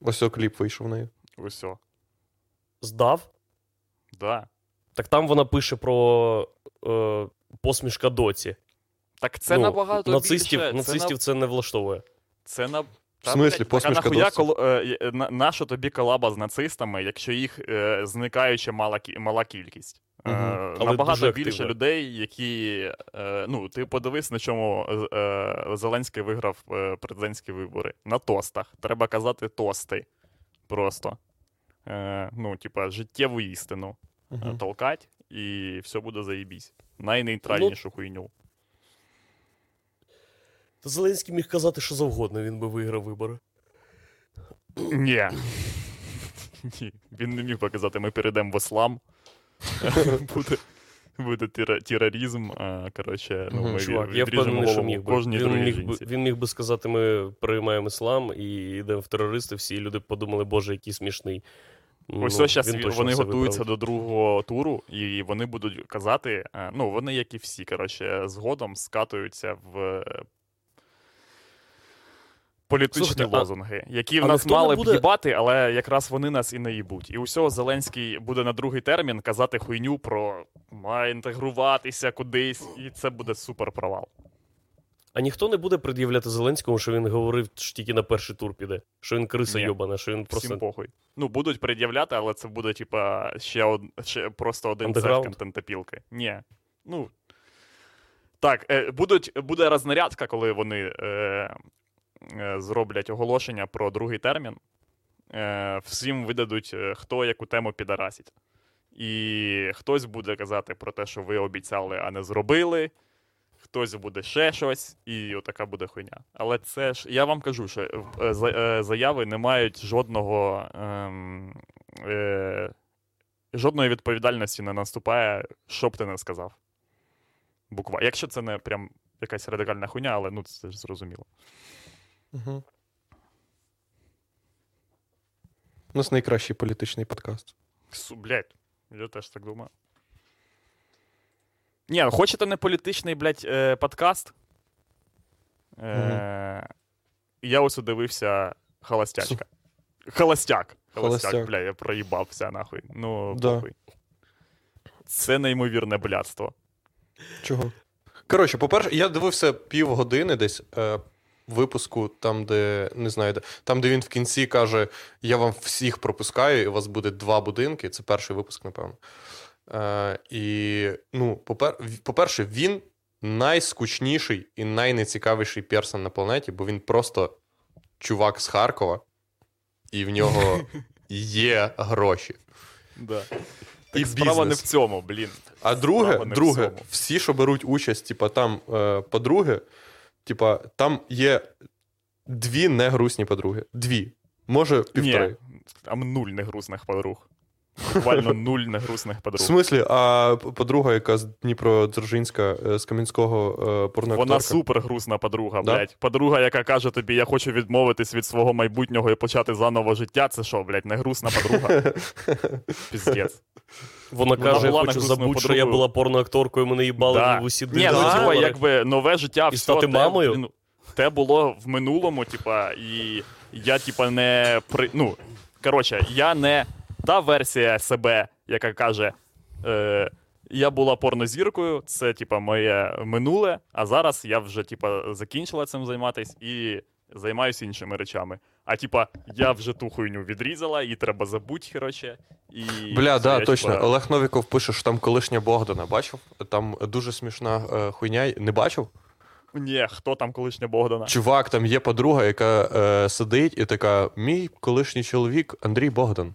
Ось о кліп вийшов в неї. Усьо. Здав. Да. Так там вона пише про е, посмішка доці. Так це Ну, набагато нацистів, більше. нацистів Це, це не влаштовує. це на... В смислі, посмішка а коло... е, е, на, нащо тобі колаба з нацистами, якщо їх е, зникаюче мала, мала кількість? Е, набагато більше активно. людей, які. Е, ну, ти подивись, на чому е, Зеленський виграв е, президентські вибори. На тостах. Треба казати тости. Просто. Е, ну, типа, життєву істину е, Мгм. толкать, і все буде заєбісь. Найнейтральнішу хуйню. Та Зеленський міг казати, що завгодно, він би виграв вибори. Ні. Ні. Він не міг показати, ми перейдемо в іслам. [LAUGHS] буде буде тероризм. а, Коротше, ну, ми Чувак, я впевнений, що міг би. Він міг, би, він міг би сказати, ми приймаємо іслам і йдемо в терористи, всі люди подумали, боже, який смішний. Ось Ну, зараз вони готуються виправить. до другого туру, і вони будуть казати, е, ну, вони, як і всі, коротше, згодом скатуються в політичні Слухайте, а- лозунги, які в нас мали б буде- їбати, але якраз вони нас і не їбуть. І усього Зеленський буде на другий термін казати хуйню про має інтегруватися кудись, і це буде супер провал. А ніхто не буде пред'являти Зеленському, що він говорив, що тільки на перший тур піде. Що він криса Ні. йобана, що він Всім просто. похуй. Ну, будуть пред'являти, але це буде, типа, ще, од... ще просто один цех контентопілки. Ні. Ну. Так, е, будуть, буде рознарядка, коли вони е, зроблять оголошення про другий термін. Е, всім видадуть, е, хто яку тему підарасить. І хтось буде казати про те, що ви обіцяли, а не зробили. Хтось буде ще щось, і отака буде хуйня. Але це ж я вам кажу, що е, за- е, заяви не мають жодного ем, е, жодної відповідальності не наступає, що б ти не сказав. Буква. Якщо це не прям якась радикальна хуйня, але ну це ж зрозуміло. Мгм. У нас найкращий політичний подкаст. Су, блядь, я теж так думаю. Ні, ну хочете не політичний, блядь, е, подкаст? Е, Я ось дивився Холостячка. Холостяк. Холостяк, Холостяк. бля, я проїбався нахуй. Ну, Да. похуй. Це неймовірне блядство. Чого? Коротше, по-перше, я дивився півгодини десь е, випуску, там, де не знаю, де, там, де він в кінці каже: Я вам всіх пропускаю, і у вас буде два будинки. Це перший випуск, напевно. Е, і, ну, попер, по-перше, він найскучніший і найнецікавіший персон на планеті, бо він просто чувак з Харкова, і в нього [LAUGHS] є гроші. Да. І Так справа не в цьому, блін. А друге, друге, всі, що беруть участь, типа там е, подруги, типа, там є дві негрусні подруги. Дві. Може, півтори. Ні, там нуль негрусних подруг. Буквально нуль негрусних В подруг. смислі, а подруга, яка з Дніпродзержинська, е, з Кам'янського е, порноакторка. Вона супер грустна подруга, Да? блядь. Подруга, яка каже тобі, я хочу відмовитись від свого майбутнього і почати заново життя. Це що, блядь, не грустна подруга? [LAUGHS] Піздець. Вона Вона каже: я хочу забути, що я була порноакторкою, мене їбали Да. в усі Ні, ну якби нове життя, І все, стати те, мамою? Те було в минулому, типа, і я, типа, не при. Ну, коротше, я не та версія себе, яка каже. Е, я була порнозіркою, це, типа, моє минуле, а зараз я вже, типа, закінчила цим займатися і займаюся іншими речами. А типа, я вже ту хуйню відрізала, її треба забути, коротше. І Бля, да, я, точно. типа, Олег Новіков пише, що там колишня Богдана. Бачив? Там дуже смішна е, хуйня. Не бачив? Ні, хто там колишня Богдана? Чувак, там є подруга, яка е, сидить і така: мій колишній чоловік Андрій Богдан.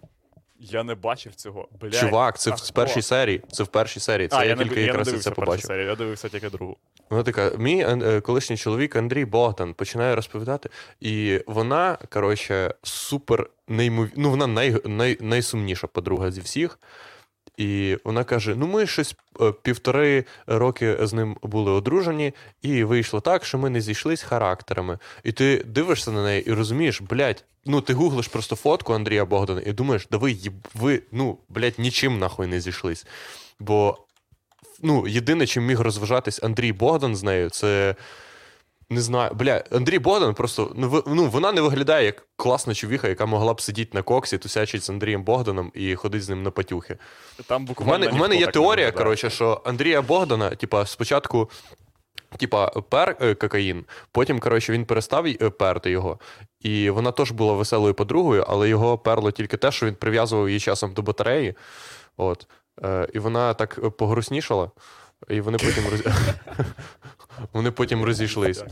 Я не бачив цього. Блядь. Чувак, це а в хто? першій серії. Це в першій серії. Це а, я, я, тільки не, я не якраз це побачив. серію, я дивився тільки другу. Вона така: мій е, колишній чоловік Андрій Богдан починає розповідати. І вона, коротше, супер неймовірна. Ну, вона най, най, найсумніша подруга зі всіх. І вона каже: ну, ми щось е, півтори роки з ним були одружені, і вийшло так, що ми не зійшлись характерами. І ти дивишся на неї і розумієш, блядь, ну ти гуглиш просто фотку Андрія Богдана і думаєш, да ви, ви ну, блядь, нічим нахуй не зійшлись. Бо ну, єдине, чим міг розважатись Андрій Богдан з нею, це. Не знаю, бля, Андрій Богдан просто ну, ну вона не виглядає як класна човіха, яка могла б сидіти на коксі, тусячить з Андрієм Богданом і ходити з ним на патюхи. Там У буквально мене, в мене є теорія, коротше, що Андрія Богдана, типа, спочатку. Типа, пер е, кокаїн, потім, коротше, він перестав е, перти його. І вона теж була веселою подругою, але його перло тільки те, що він прив'язував її часом до батареї. От. Е, і вона так погруснішала, і вони потім роз... [LAUGHS] вони потім розійшлись.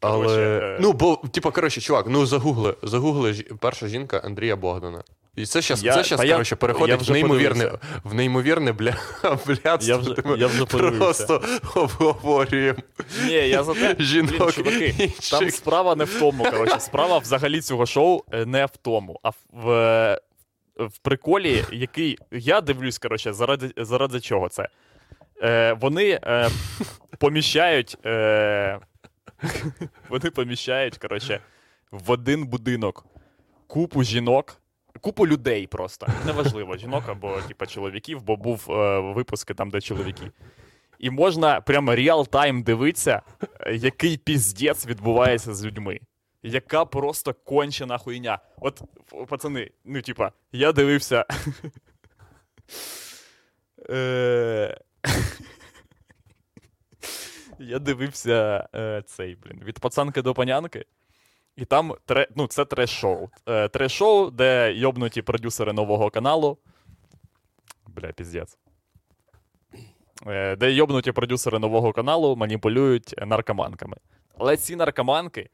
Але. Е, Ну, бо, типа, коротше, чувак, ну загугли, загугли перша жінка Андрія Богдана. І це щас, Я- це щас я- коротше, я переходить вже в неймовірне, подивився. в неймовірне бля, [LAUGHS] блядство. Я вже- я вже подивився. просто обговорюємо Ні, я за те, [LAUGHS] жінок. блін, чуваки, інших. там справа не в тому, коротше, справа взагалі цього шоу е, не в тому, а в, в, в приколі, який я дивлюсь, коротше, заради, заради чого це. Е, вони е, поміщають. Е, вони поміщають, коротше, в один будинок купу жінок. Купу людей просто. Неважливо, жінок або типа, чоловіків, бо був е, випуски там, де чоловіки. І можна прямо реал-тайм дивитися, який піздець відбувається з людьми. Яка просто кончена хуйня. От, пацани, ну, типа, я дивився. [LAUGHS] Е, Я дивився е, цей, блін, від пацанки до панянки. І там тре, ну, це треш-шоу. Е, Треш-шоу, де йобнуті продюсери нового каналу. Бля, піздець. Е, Де йобнуті продюсери нового каналу маніпулюють наркоманками. Але ці наркоманки,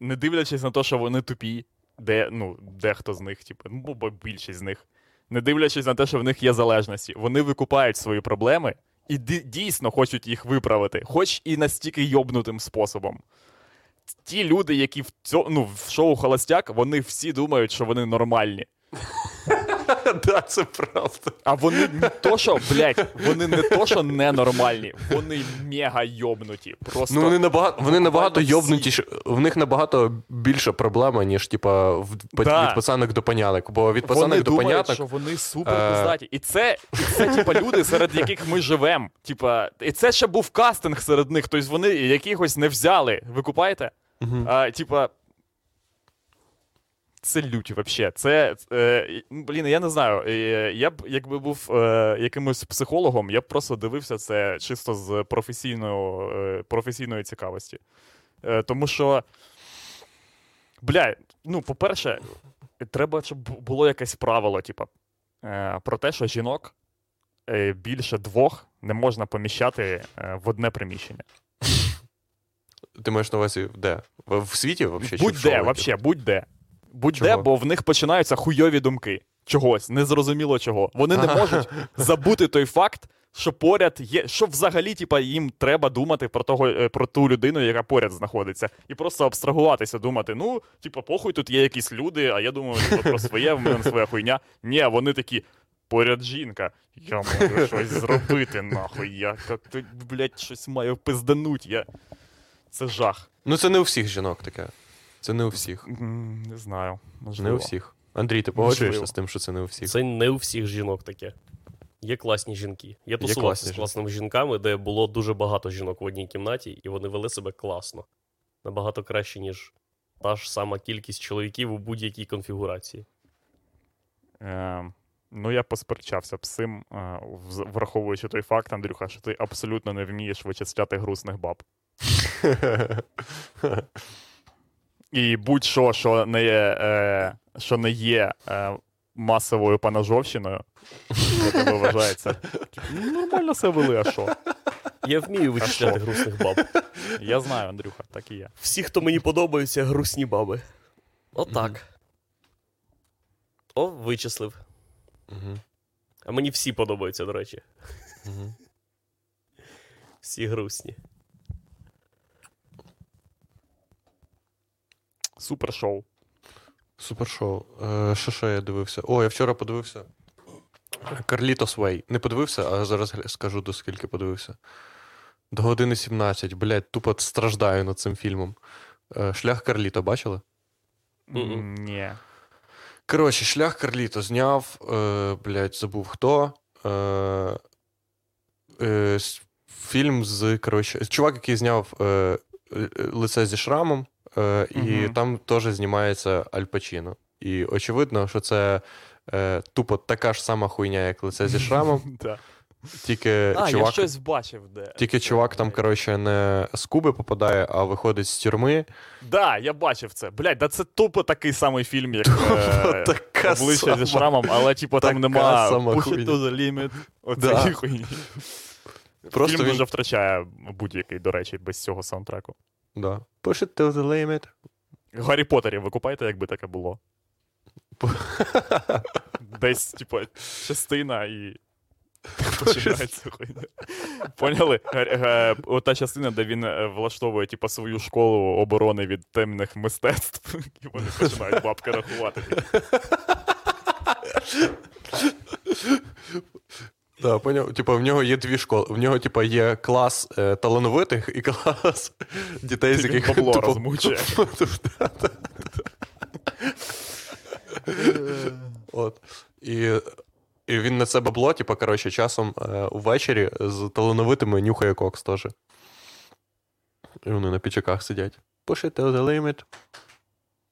не дивлячись на те, що вони тупі, де, ну, дехто з них, типу, ну, бо більшість з них, не дивлячись на те, що в них є залежності, вони викупають свої проблеми і дійсно хочуть їх виправити, хоч і настільки йобнутим способом. Ті люди, які в, цьо, ну, в шоу Холостяк, вони всі думають, що вони нормальні. [LAUGHS] Да, це правда. А вони не то, що, блядь, вони не то, що ненормальні, вони мега йобнуті. Просто Ну вони набагато вони набагато йобнуті. В них набагато більша проблема, ніж типа в Да. від пацанок до панянок. Бо від вони пацанок до думають, панянок що вони супер Е. пиздаті. І це, і це типа, люди, серед яких ми живемо. Типа, і це ще був кастинг серед них, тобто вони якихось не взяли. Ви купаєте? Мгм. А, типа. Це лють вообще. Це, е, блін, я не знаю. Е, я б, якби був е, якимось психологом, я б просто дивився це чисто з професійної, е, професійної цікавості. Е, тому що, бля, ну, по-перше, треба, щоб було якесь правило, типа, е, про те, що жінок е, більше двох не можна поміщати е, в одне приміщення. ти маєш на увазі де? В, світі взагалі? Будь-де, вообще, будь-де. Будь-де, бо в них починаються хуйові думки. Чогось, незрозуміло чого. Вони не можуть [LAUGHS] забути той факт, що поряд є, що взагалі, типа, їм треба думати про того, е, про ту людину, яка поряд знаходиться, і просто абстрагуватися, думати: ну, типа, похуй, тут є якісь люди, а я думаю, про своє, в мене своя хуйня. Ні, вони такі. Поряд жінка, я можу щось зробити, нахуй. Я як тут, блядь, щось маю пиздануть. Я... Це жах. Ну це не у всіх жінок таке. Це не у всіх. Не знаю. Можливо. Не у всіх. Андрій, ти погоджуєшся з тим, що це не у всіх? Це не у всіх жінок таке. Є класні жінки. Я тусувався з класними жінками, де було дуже багато жінок в одній кімнаті, і вони вели себе класно. Набагато краще, ніж та ж сама кількість чоловіків у будь-якій конфігурації. Е, ну, я посперечався б з цим, е, враховуючи той факт, Андрюха, що ти абсолютно не вмієш вичисляти грустних баб. [LAUGHS] І будь-що, що не є, е, що не є е, масовою панажовщиною, для тебе вважається. «Ну, Нормально все вели, а що? Я вмію вичисляти грустних баб. Я знаю, Андрюха, так і є. Всі, хто мені подобаються, грустні баби. Отак. О, вичислив. А мені всі подобаються, до речі. Всі грустні. Супер шоу. Супер шоу. Е, що ще я дивився? О, я вчора подивився. Карлітос Вей. Не подивився, а зараз скажу до скільки подивився. До години 17. Блять, тупо страждаю над цим фільмом. Е, Шлях Карліто, бачили? Ні. Коротше, шлях Карліто зняв, е, блядь, забув хто. Е, фільм з, коротше, чувак, який зняв е, лице зі шрамом, е, і Мгм. там теж знімається Аль Пачіно. І очевидно, що це е, тупо така ж сама хуйня, як лице зі шрамом, [LAUGHS] тільки А, я щось бачив, де. Тільки чувак там, коротше, не з Куби попадає, а виходить з тюрми. Да, я бачив це. Блядь, да це тупо такий самий фільм, як е, обличчя зі шрамом, але типу там нема сама push хуйня. it to the limit. [LAUGHS] Оце Да. хуйні. Фільм дуже втрачає будь-який, до речі, без цього саундтреку. Да. Push it to the limit. Гаррі Поттері ви купаєте, якби таке було. [LAUGHS] Десь, типу, частина і. Починається хуйня. Поняли? Ота частина, де він е, влаштовує типу, свою школу оборони від темних мистецтв, і вони починають бабки рахувати. [LAUGHS] Да, поняв. Типа, в нього є дві школи. В нього, типа, є клас е, талановитих і клас дітей, з яких бабло тупо- розмучує. [LAUGHS] От. І, і він на це бабло, типа, коротше, часом е, увечері з талановитими нюхає кокс теж. І вони на пічаках сидять. Push it to the limit.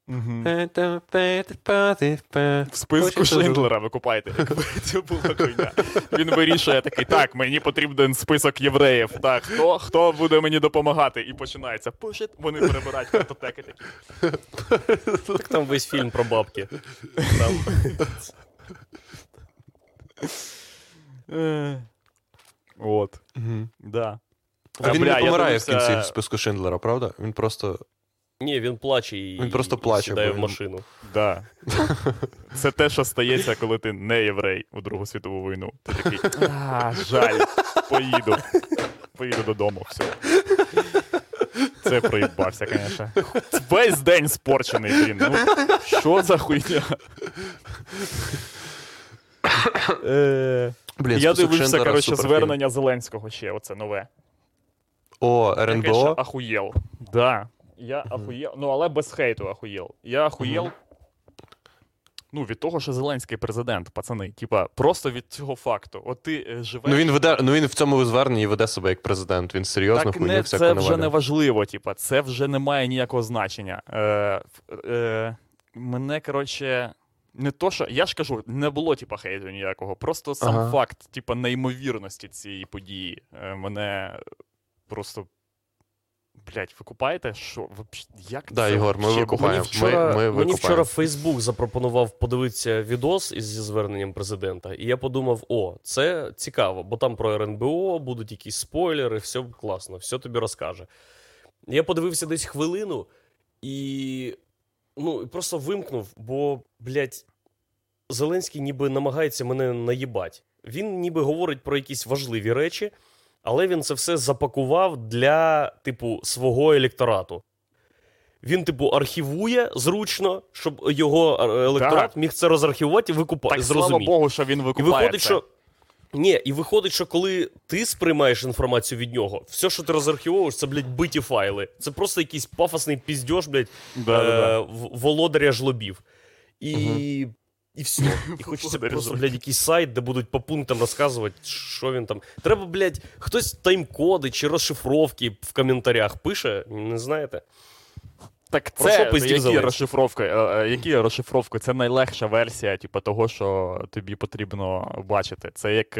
Мгм. В списку Шиндлера ви купаєте. Якби [LAUGHS] це була хуйня. Він вирішує такий: так, мені потрібен список євреїв. Так, хто, хто буде мені допомагати? І починається пушит. Вони перебирають картотеки такі. Так там весь фільм про бабки. Там. Е, От, да. А Та, він бля, не я помирає в кінці в списку Шиндлера, правда? Він просто. Ні, він плаче і Він просто плаче, сідає бо в він- машину. Да. [LAUGHS] Це те, що стається, коли ти не єврей у Другу світову війну. Ти такий, [LAUGHS] а, жаль, поїду. Поїду додому, все. Це проїбався, звісно. Весь день спорчений, блін. Ну, що за хуйня? Е, Блін, Я список дивився, коротше, суперфільм. звернення Зеленського ще, оце нове. О, ще РНБО. ахуєл. Да. Я ахуєл. Ну, але без хейту ахуєл. Я ахуєл. Ну, від того, що Зеленський президент, пацани. Типа, просто від цього факту. От ти е, живеш. Ну він веде, ну він в цьому зверненні веде себе як президент. Він серйозно так хуйню не, всяку це вже не важливо, типа, це вже не має ніякого значення. Е, е, мене, коротше, не то, що. Я ж кажу, не було, типа, хейту ніякого. Просто сам Ага. факт, типа, неймовірності цієї події е, мене просто. Блять, ви купаєте? Що? Як Да, це Ігор, ми викупаємо. Мені вчора, Ми- ми мені викупаємо. вчора Фейсбук запропонував подивитися відос із зі зверненням президента, і я подумав: о, це цікаво, бо там про РНБО будуть якісь спойлери, все класно, все тобі розкаже. Я подивився десь хвилину і ну, просто вимкнув, бо, блядь, Зеленський ніби намагається мене наїбать. Він ніби говорить про якісь важливі речі, але він це все запакував для, типу, свого електорату. Він, типу, архівує зручно, щоб його е, електорат Так. міг це розархівувати і викупати. Так, слава. Богу, що він І викупає виходить, це. що. Ні, і виходить, що коли ти сприймаєш інформацію від нього, все, що ти розархівовуєш, це, блядь, биті файли. Це просто якийсь пафосний піздьош, блядь, Да-да-да. е, володаря жлобів. І, і все. [LAUGHS] І хочеться просто, блядь, якийсь сайт, де будуть по пунктам розказувати, що він там. Треба, блядь, хтось тайм-коди чи розшифровки в коментарях пише, не знаєте? Так це які розшифровки? Е, е, Які розшифровки? Це найлегша версія, типу, того, що тобі потрібно бачити. Це як.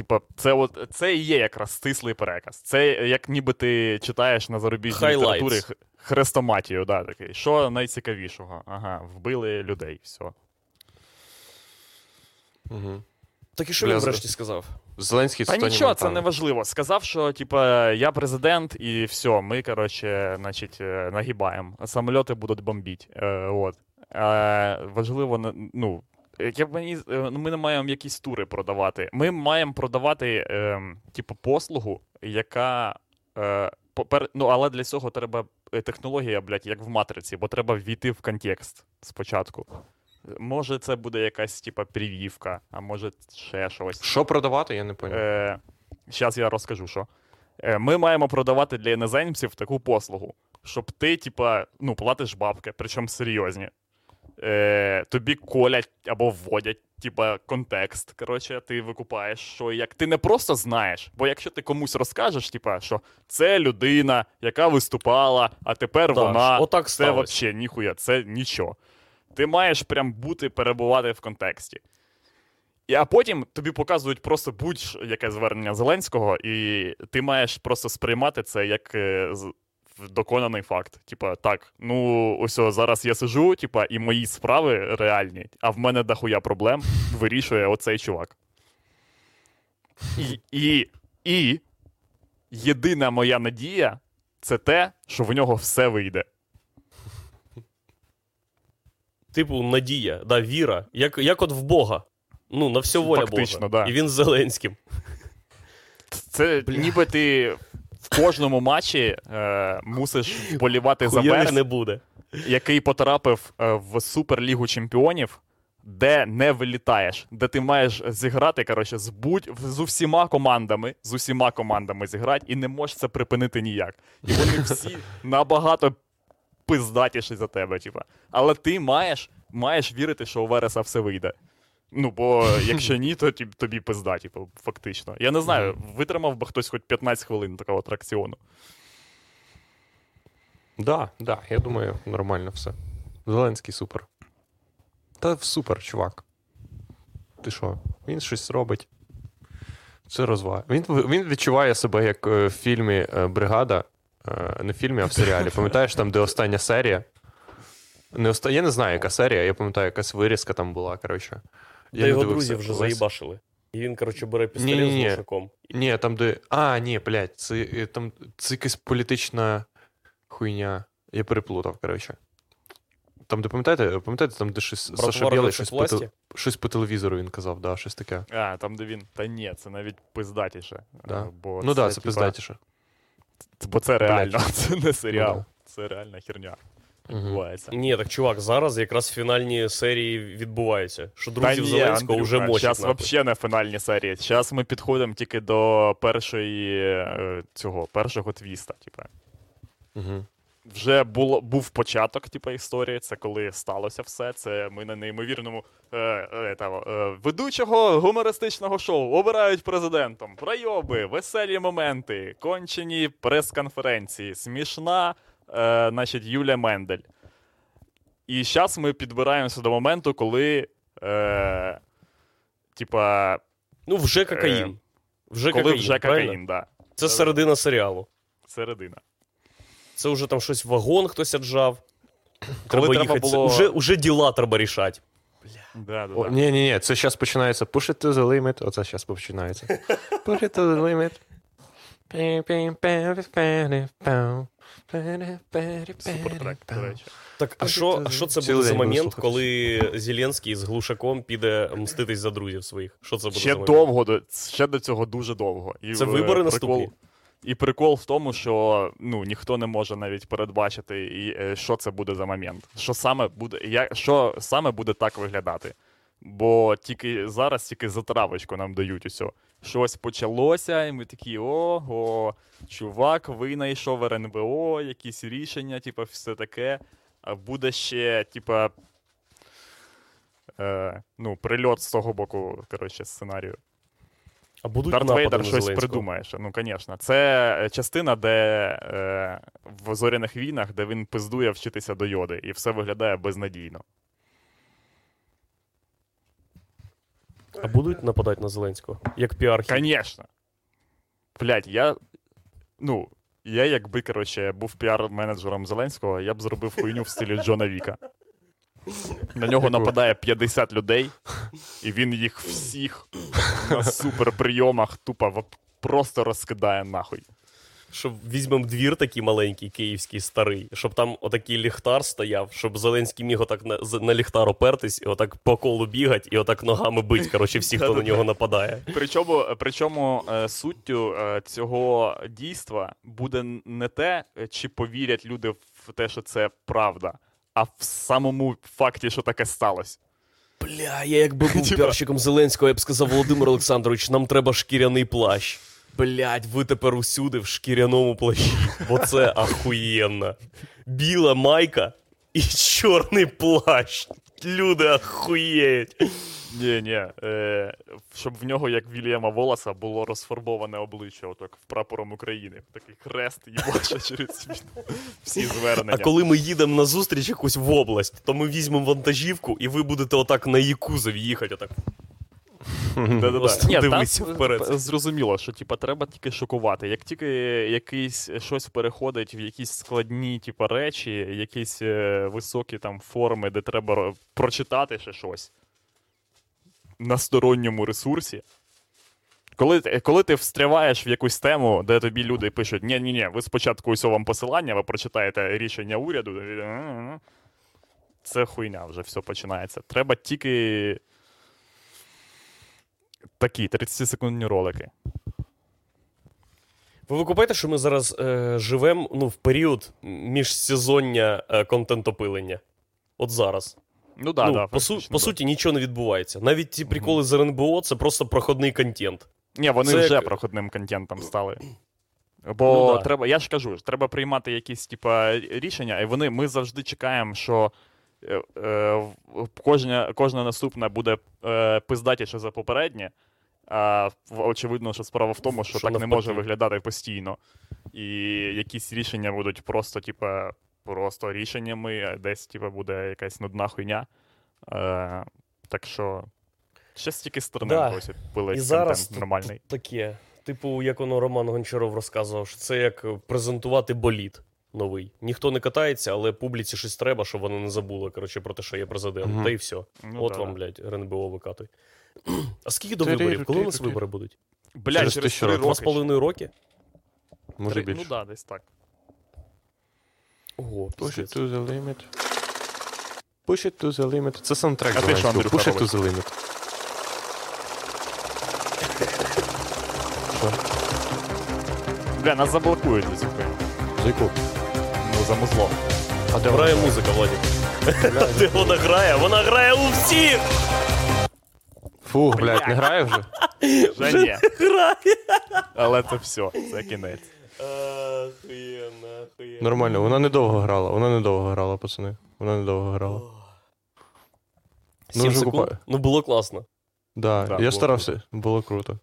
Типа, це от це і є якраз стислий переказ. Це як ніби ти читаєш на зарубіжній Highlights. літературі хрестоматію, да, такий. Що найцікавішого? Ага, вбили людей, все. Мгм. Так і що Бля, він врешті сказав? Зеленський Та нічого, це не важливо. Сказав, що типа я президент, і все, ми, коротше, значить, е, нагибаємо. Самольоти будуть бомбити. Е, от. Е, важливо, ну. Я б мені, е, ну, ми не маємо якісь тури продавати. Ми маємо продавати, е, типу, послугу, яка. Е, попер... Ну, але для цього треба е, технологія, блядь, як в матриці, бо треба ввійти в контекст спочатку. Може, це буде якась, типа, привівка, а може ще щось. Що продавати, я не. Е, Зараз я розкажу, що. Е, Ми маємо продавати для іноземців таку послугу, щоб ти, типа, ну, платиш бабки, причому серйозні. Е, тобі колять або вводять, типа, контекст. Коротше, ти викупаєш, що як. Ти не просто знаєш, бо якщо ти комусь розкажеш, типа, що це людина, яка виступала, а тепер Да, вона. отак це взагалі ніхуя, це нічого. Ти маєш прям бути, перебувати в контексті. І, а потім тобі показують просто будь-яке звернення Зеленського, і ти маєш просто сприймати це як е, доконаний факт. Типа, так, ну ось зараз я сижу, типа, і мої справи реальні, а в мене дохуя проблем вирішує оцей чувак. І, і, і єдина моя надія це те, що в нього все вийде. Типу, надія, да, віра, як, як от в Бога. Ну, на все воля Фактично, Бога. да. І він з Зеленським. Це ніби ти в кожному матчі е, мусиш вболівати за Хуєрі не буде. який потрапив е, в Суперлігу чемпіонів, де не вилітаєш, де ти маєш зіграти коротше, з будь з усіма командами, з усіма командами зіграти, і не можеш це припинити ніяк. І вони всі набагато пиздатіші за тебе. Типа. Але ти маєш, маєш вірити, що у Вереса все вийде. Ну, бо [LAUGHS] якщо ні, то тобі пизда, типу, фактично. Я не знаю, витримав би хтось хоч 15 хвилин такого атракціону. Да, да, я думаю, нормально все. Зеленський супер. Та супер, чувак. Ти що? Він щось робить. Це розвага. Він, він відчуває себе як е, в фільмі е, Бригада. Е, Не в фільмі, а в серіалі. Пам'ятаєш, там, де остання серія? Не оста... Я не знаю, яка серія, я пам'ятаю, якась вирізка там була, коротше. Я його друзі вже заїбашили. І він, коротше, бере пістолет з глушаком. Ні, там, де. А, ні, блядь, це, е, там, це якась політична хуйня. Я переплутав, коротше. Там, де пам'ятаєте, пам'ятаєте, там, де щось Братва Саша Білий щось по, щось по телевізору він казав, да, щось таке. А, там, де він. Та ні, це навіть пиздатіше. Да. Бо ну так, да, це типа, пиздатіше. Бо це реально, Блядь. [LAUGHS] це не серіал. Ну Це реальна херня. Відбувається. Ні, так чувак, зараз якраз фінальні серії відбуваються. Що Та друзів ні, Зеленського вже мочать. Зараз взагалі не фінальні серії. Зараз ми підходимо тільки до першої е, цього першого твіста. Типа. Угу. Вже було, був початок типу, історії, це коли сталося все. Це ми на неймовірному е, е, е, ведучого гумористичного шоу обирають президентом. Пройоби, веселі моменти, кончені прес-конференції, смішна, е, значить, Юлія Мендель. І зараз ми підбираємося до моменту, коли. Е, типа, Ну, вже кокаїн. Вже Е, коли кокаїн, вже правильно? кокаїн, да. Це середина серіалу. Середина. Це вже там щось вагон хтось аджав. Коли Треба треба їхати. було- Уже, уже діла треба рішати. Да, да, О, да. ні, ні, ні, це зараз починається Push it to the limit. Оце зараз починається. [LAUGHS] Push it to the limit. Супер трек, до речі. Так, а що, а що це буде за момент, коли Зеленський з глушаком піде мститись за друзів своїх? Що це буде Ще за довго до ще до цього дуже довго. І Це е, вибори прикол, наступні? І прикол в тому, що ну ніхто не може навіть передбачити, і, що це буде за момент. Що саме буде, як, що саме буде так виглядати. Бо тільки зараз тільки затравочку нам дають усе. Щось почалося, і ми такі: ого, чувак, винайшов РНБО, якісь рішення, типу, все таке. А буде ще, типа, е, ну, прильот з того боку, коротше, сценарію. А будуть Дарт Вейдер щось Зеленського? придумає. Ну, звісно. Це е, частина, де е, в зоряних війнах, де він пиздує вчитися до Йоди, і все виглядає безнадійно. А будуть нападати на Зеленського? Як піар Звісно. Блять, я. Ну, я, якби, коротше, був піар-менеджером Зеленського, я б зробив хуйню в стилі Джона Віка. На нього нападає 50 людей, і він їх всіх на суперприйомах тупо просто розкидає нахуй. Щоб візьмемо двір такий маленький, київський, старий, щоб там отакий ліхтар стояв, щоб Зеленський міг отак на, на ліхтар опертись і отак по колу бігати, і отак ногами бить, коротше, всі, хто на нього нападає. Причому, причому е, суттю е, цього дійства буде не те, чи повірять люди в те, що це правда, а в самому факті, що таке сталося. Бля, я якби був [LAUGHS] піарщиком Зеленського, я б сказав, Володимир Олександрович, нам треба шкіряний плащ. Блять, ви тепер усюди в шкіряному плащі, бо це ахуєнно. Біла майка і чорний плащ. Люди ахуєють. Ні, ні. Е, щоб в нього, як Вільяма Волоса, було розфарбоване обличчя, отак в прапором України. Такий хрест їбаше через світ. Всі звернення. А коли ми їдемо на зустріч якусь в область, то ми візьмемо вантажівку, і ви будете отак на Якузові їхати. Отак. Дивися вперед. е, Зрозуміло, що типа, треба тільки шокувати. Як тільки якийсь щось переходить в якісь складні типа, речі, якісь е, високі там форми, де треба прочитати ще щось на сторонньому ресурсі. Коли, ти- коли ти встряваєш в якусь тему, де тобі люди пишуть: ні ні ні ви спочатку ось вам посилання, ви прочитаєте рішення уряду. Це хуйня вже все починається. Треба тільки такі 30-секундні ролики. Ви викупаєте, що ми зараз е, живемо ну, в період міжсезоння е, контентопилення? От зараз. Ну да, ну, да, по, су- по суті, нічого не відбувається. Навіть ці приколи з РНБО це просто проходний контент. Ні, вони це вже проходним контентом стали. Бо Ну да. треба, я ж кажу, треба приймати якісь типа рішення, і вони ми завжди чекаємо, що кожна, кожна наступна буде е, пиздатіше за попереднє. А очевидно, що справа в тому, що, Що так не навпаки. може виглядати постійно. І якісь рішення будуть просто, типа, просто рішеннями, а десь типа, буде якась нудна хуйня. Е, так що. Ще стільки Да. ось пилить І зараз нормальний. таке. Типу, як воно Роман Гончаров розказував, що це як презентувати боліт новий. Ніхто не катається, але публіці щось треба, щоб вони не забули коротше, про те, що є президент. Мгм. Та й все. Ну, От да, вам, блядь, РНБО викатуй. [CLEARS THROAT] А скільки до виборів? Коли у нас вибори будуть? Блядь, Через три років. Два з роки. половиною роки? Може більше. Ну да, десь так. Ого, Push it to the limit. Push it to the limit. Це саундтрек А ти що, Андрюха, Push it to the limit. Що? Бля, нас заблокують за цю хуйню. За яку? За музло. А де Грає музика, Владик. Де вона грає? Вона грає у всіх! Фух, блядь, не грає вже? Вже ні. Грає! Але це все, це кінець. Охуєнно, охуєнно. Нормально, вона недовго грала, вона недовго грала, пацани. Вона недовго грала. Ну, Сім вже секунд? купаю. Ну було класно. Да, Да, я було старався, було круто.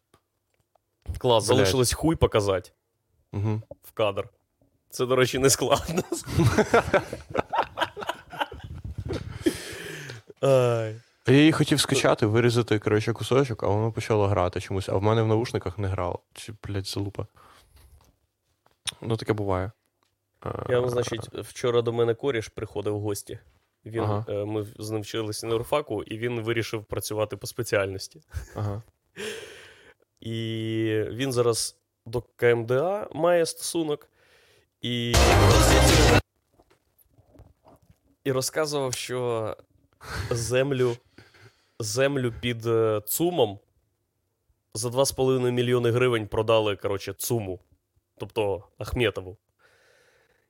Клас, Блядь. залишилось хуй показати Угу. в кадр. Це, до речі, не складно. Я її хотів скачати, вирізати, коротше, кусочок, а воно почало грати чомусь, а в мене в наушниках не грало. Чи, блядь, залупа. Ну, таке буває. Я, значить, вчора до мене коріш приходив в гості. Він, Ага. е, Ми з ним вчилися на юрфаку, і він вирішив працювати по спеціальності. Ага. І він зараз до КМДА має стосунок. І, і розказував, що землю, землю під е, ЦУМом за 2,5 мільйони гривень продали, коротше, ЦУМу, тобто Ахметову.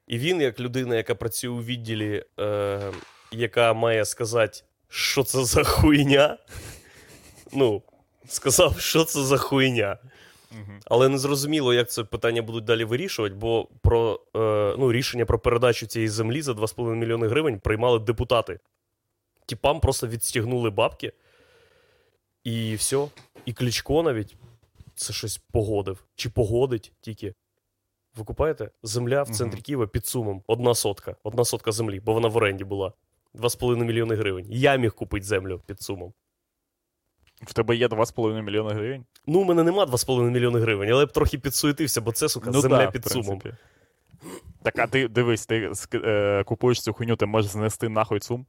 І він, як людина, яка працює у відділі, е, яка має сказати, що це за хуйня, ну, сказав, що це за хуйня. Але не зрозуміло, як це питання будуть далі вирішувати, бо про е, ну, рішення про передачу цієї землі за 2,5 мільйони гривень приймали депутати. Тіпам просто відстігнули бабки, і все. І Кличко навіть це щось погодив. Чи погодить тільки. Ви купаєте? Земля в центрі Києва під сумом. Одна сотка. Одна сотка землі, бо вона в оренді була. 2,5 мільйони гривень. Я міг купити землю під сумом. В тебе є 2,5 мільйони гривень? Ну, у мене нема 2,5 мільйони гривень, але я б трохи підсуетився, бо це, сука, земля Ну да, під сумом. Так, а ти дивись, ти е, купуєш цю хуйню, ти можеш знести нахуй сум?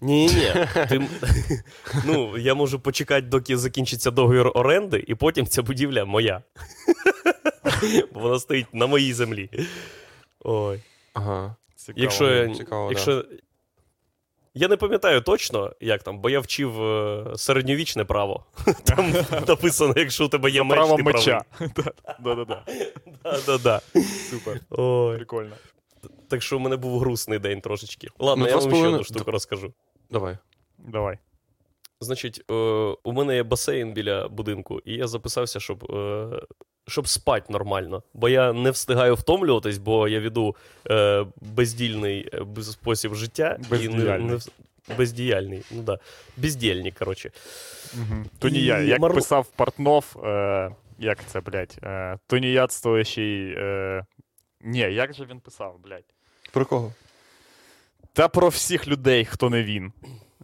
Ні, ні. [LAUGHS] Ти... [LAUGHS] ну, я можу почекати, доки закінчиться договір оренди, і потім ця будівля моя. [LAUGHS] Бо вона стоїть на моїй землі. Ой. Ага. Цікаво. Якщо, цікаво, якщо... Я не пам'ятаю точно, як там, бо я вчив е, середньовічне право. [LAUGHS] Там [LAUGHS] написано, якщо у тебе є меч, Право ти меча. Да-да-да. [LAUGHS] Да-да-да. Супер. Прикольно. Так що у мене був грустний день трошечки. Ладно, Ну, я вам ще одну штуку розкажу. Давай. Давай. Значить, е, у мене є басейн біля будинку, і я записався, щоб, е, щоб спати нормально. Бо я не встигаю втомлюватись, бо я веду е, бездільний спосіб життя. І не, Бездіяльний. не, бездіяльний. Ну да. Бездільник, коротше. Угу. Тунія, І як Мар- писав Портнов, е, як це, блядь, е, туніядствуючий. Е, ні, як же він писав, блядь? Про кого? Та про всіх людей, хто не він.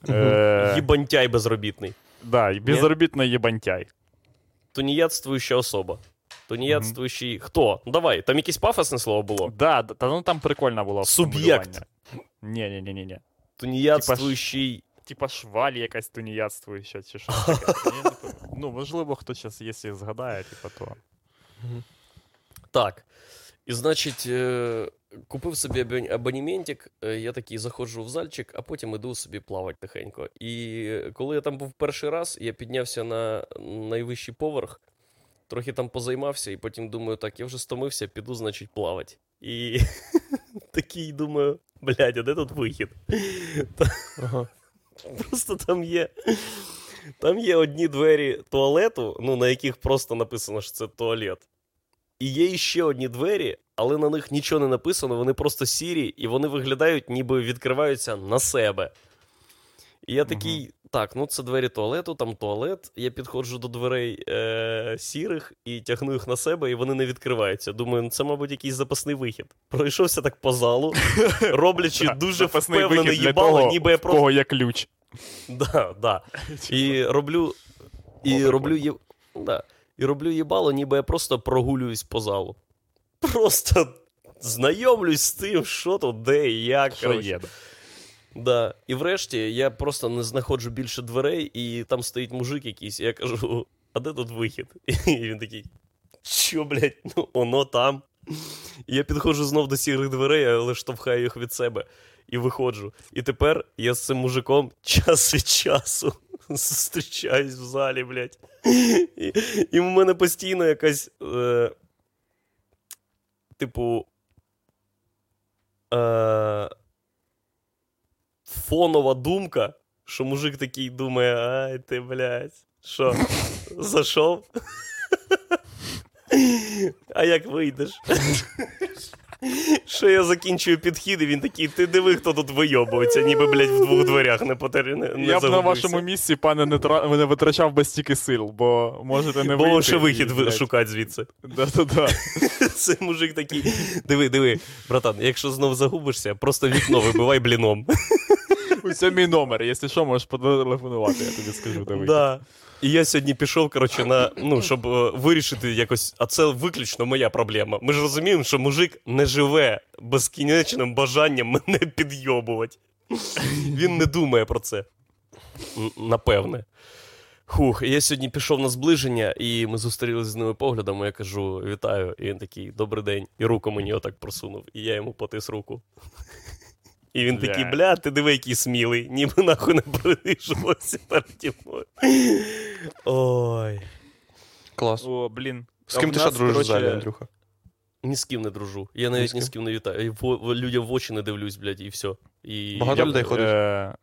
Е, Їбантяй безробітний. да, безробітний єбантяй. Туніядствуюча особа. Туніядствуючий. Хто? Ну, давай, там якесь пафосне слово було. Да, та ну там прикольно було. Суб'єкт. Ні, ні, ні, ні, ні. Туніядствуючий. Типа шваль якась туніядствуюча, чи що таке. [LAUGHS] Ну, можливо, хто зараз, якщо згадає, типа, то. Так. І значить, е, купив собі абон- абонементик, е, я такий заходжу в зальчик, а потім іду собі плавати тихенько. І коли я там був перший раз, я піднявся на найвищий поверх, трохи там позаймався, і потім думаю, так, я вже стомився, піду, значить, плавати. І [LAUGHS] такий думаю, блядь, а де тут вихід? [LAUGHS] Просто там є. Там є одні двері туалету, ну, на яких просто написано, що це туалет. І є ще одні двері, але на них нічого не написано, вони просто сірі, і вони виглядають, ніби відкриваються на себе. І я такий, так, ну це двері туалету, там туалет. Я підходжу до дверей е- сірих і тягну їх на себе, і вони не відкриваються. Думаю, ну це, мабуть, якийсь запасний вихід. Пройшовся так по залу, [LAUGHS] роблячи дуже впевнене їбало, ніби я просто. кого є ключ. [LAUGHS] Да, да. [LAUGHS] І роблю. І роблю да. І роблю їбало, ніби я просто прогулююсь по залу. Просто знайомлюсь з тим, що тут, де і як. Що є. да. Да. І врешті я просто не знаходжу більше дверей, і там стоїть мужик якийсь, і я кажу: а де тут вихід? [LAUGHS] І він такий. Що, блядь, ну воно там. І я підходжу знов до сірих дверей, але штовхаю їх від себе і виходжу. І тепер я з цим мужиком час від часу [LAUGHS] зустрічаюсь в залі, блядь. І, і в мене постійно якась. Е, типу. Е, фонова думка, що мужик такий думає, ай ти, блядь, що, зайшов? [LAUGHS] А як вийдеш? [LAUGHS] Що я закінчую підхід, і він такий, ти диви, хто тут вийобується, ніби, блядь, в двох дверях не потер... не, не Я б на вашому місці, пане, не, тра... не витрачав би стільки сил, бо можете не Бо вийти. ще вихід і, блядь, шукати звідси. Да-да-да. [LAUGHS] Це мужик такий. Диви, диви, братан, якщо знов загубишся, просто вікно вибивай бліном. Ось мій номер. Якщо що, можеш потелефонувати, я тобі скажу, вийти. Да. І я сьогодні пішов, коротше, на ну, щоб е, вирішити якось, а це виключно моя проблема. Ми ж розуміємо, що мужик не живе безкінечним бажанням мене підйобувати. Він не думає про це. Напевне. Хух, я сьогодні пішов на зближення, і ми зустрілися з ними поглядом. Я кажу: вітаю. І він такий, добрий день. І руку мені отак просунув. І я йому потис руку. І він такий, бля, ти диви, який смілий, ніби нахуй не принижувався переді мною. Ой. Клас. О, блін. З ким А ти ще дружиш в залі, Андрюха? Ні з ким не дружу. Я навіть Ні ні з ким не вітаю. В, в- людям в очі не дивлюсь, блядь, і все. І Багато людей ходить? Е,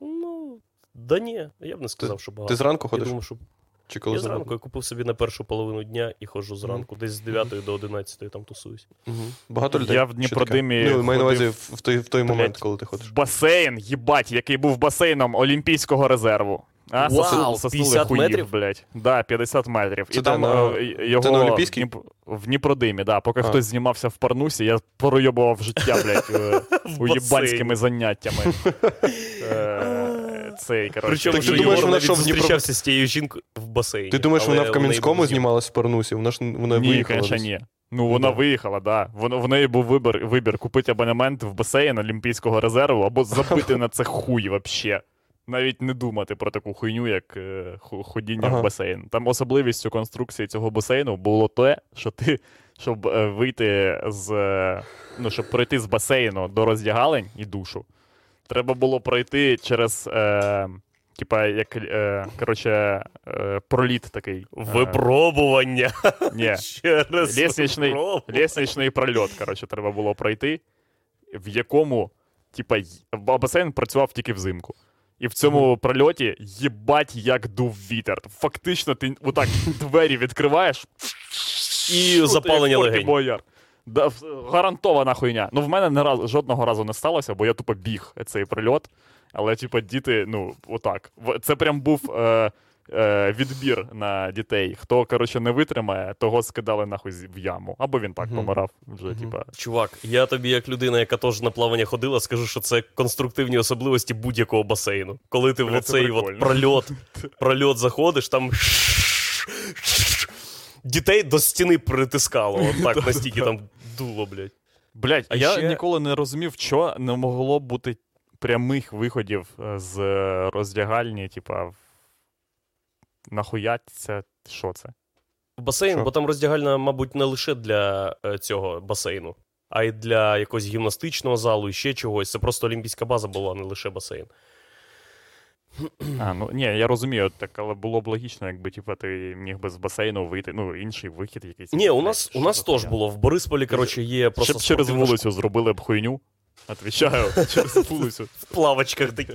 Ну, да ні, я б не сказав, що багато. Ти зранку Я ходиш? думаю, що Чи коли я зранку я купив собі на першу половину дня і ходжу зранку, десь з 9 до 11 там тусуюсь. Мгм. Багато людей. Я в Дніпродимі? Ну, маю на увазі в в той, в той момент, коли ти ходиш. басейн, їбать, який був басейном Олімпійського резерву. А, Вау, сосу- соснули 50 хуїв, метрів? блядь. Да, 50 метрів. Це і там на- е, його це на Олімпійській? в, Дніп... в Дніпродимі, да. Поки А. хтось знімався в парнусі, я пройобував життя, блядь, [LAUGHS] е, уєбанськими заняттями. [LAUGHS] Цей, коротше. Причому, ти думаєш, вона що, в Дніпро- зустрічався з тією жінкою в басейні. Ти думаєш, вона в Кам'янському знімалась в Парнусі? Вона ж вона Ні, виїхала. звісно, ні. Ну, вона Да. виїхала, да. В неї був вибір, вибір купити абонемент в басейн Олімпійського резерву або забити на це хуй вообще. Навіть не думати про таку хуйню, як е, ходіння Ага. в басейн. Там особливістю конструкції цього басейну було те, що ти, щоб е, вийти з. е, Ну, щоб пройти з басейну до роздягалень і душу, треба було пройти через. Е, Типа, як е, коротше, е, проліт такий. Е, Випробування. ні, [LAUGHS] Ще раз. Лестничний, випробування. лестничний прольот, коротше, треба було пройти, в якому, типа, басейн працював тільки взимку. І в цьому прольоті їбать, як дув вітер. Фактично, ти отак двері відкриваєш І запалення легень. Да, гарантована хуйня. Ну, в мене не раз, жодного разу не сталося, бо я тупо біг цей прильот. Але, типа, діти, ну, отак. Це прям був е, е, відбір на дітей. Хто, коротше, не витримає, того скидали нахуй в яму. Або він так помирав. Вже, типа. Чувак, я тобі, як людина, яка теж на плавання ходила, скажу, що це конструктивні особливості будь-якого басейну. Коли ти в оцей от прольот, [LAUGHS] прольот заходиш, там. [LAUGHS] Дітей до стіни притискало. От так, [LAUGHS] настільки там дуло, блядь. Блять, а я ще- ніколи не розумів, що не могло бути прямих виходів е, з роздягальні, типа. Нахуя це що це? Басейн, Що? бо там роздягальна, мабуть, не лише для е, цього басейну, а й для якогось гімнастичного залу і ще чогось. Це просто олімпійська база була, не лише басейн. [CLEARS THROAT] А, ну ні, я розумію, так, але було б логічно, якби типа, ти міг би з басейну вийти, ну, інший вихід якийсь. Ні, у нас, у нас теж було. В Борисполі, коротше, є просто Щоб через вулицю зробили б хуйню. Отвічаю, [LAUGHS] через вулицю. В плавочках такі.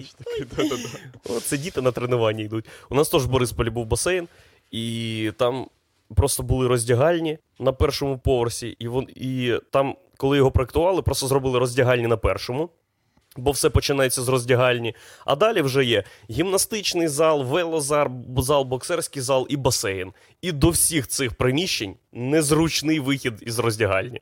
От це діти на тренування йдуть. У нас теж в Борисполі був басейн, і там просто були роздягальні на першому поверсі, і, вон, і там, коли його проектували, просто зробили роздягальні на першому. Бо все починається з роздягальні. А далі вже є гімнастичний зал, велозар, зал, боксерський зал і басейн. І до всіх цих приміщень незручний вихід із роздягальні.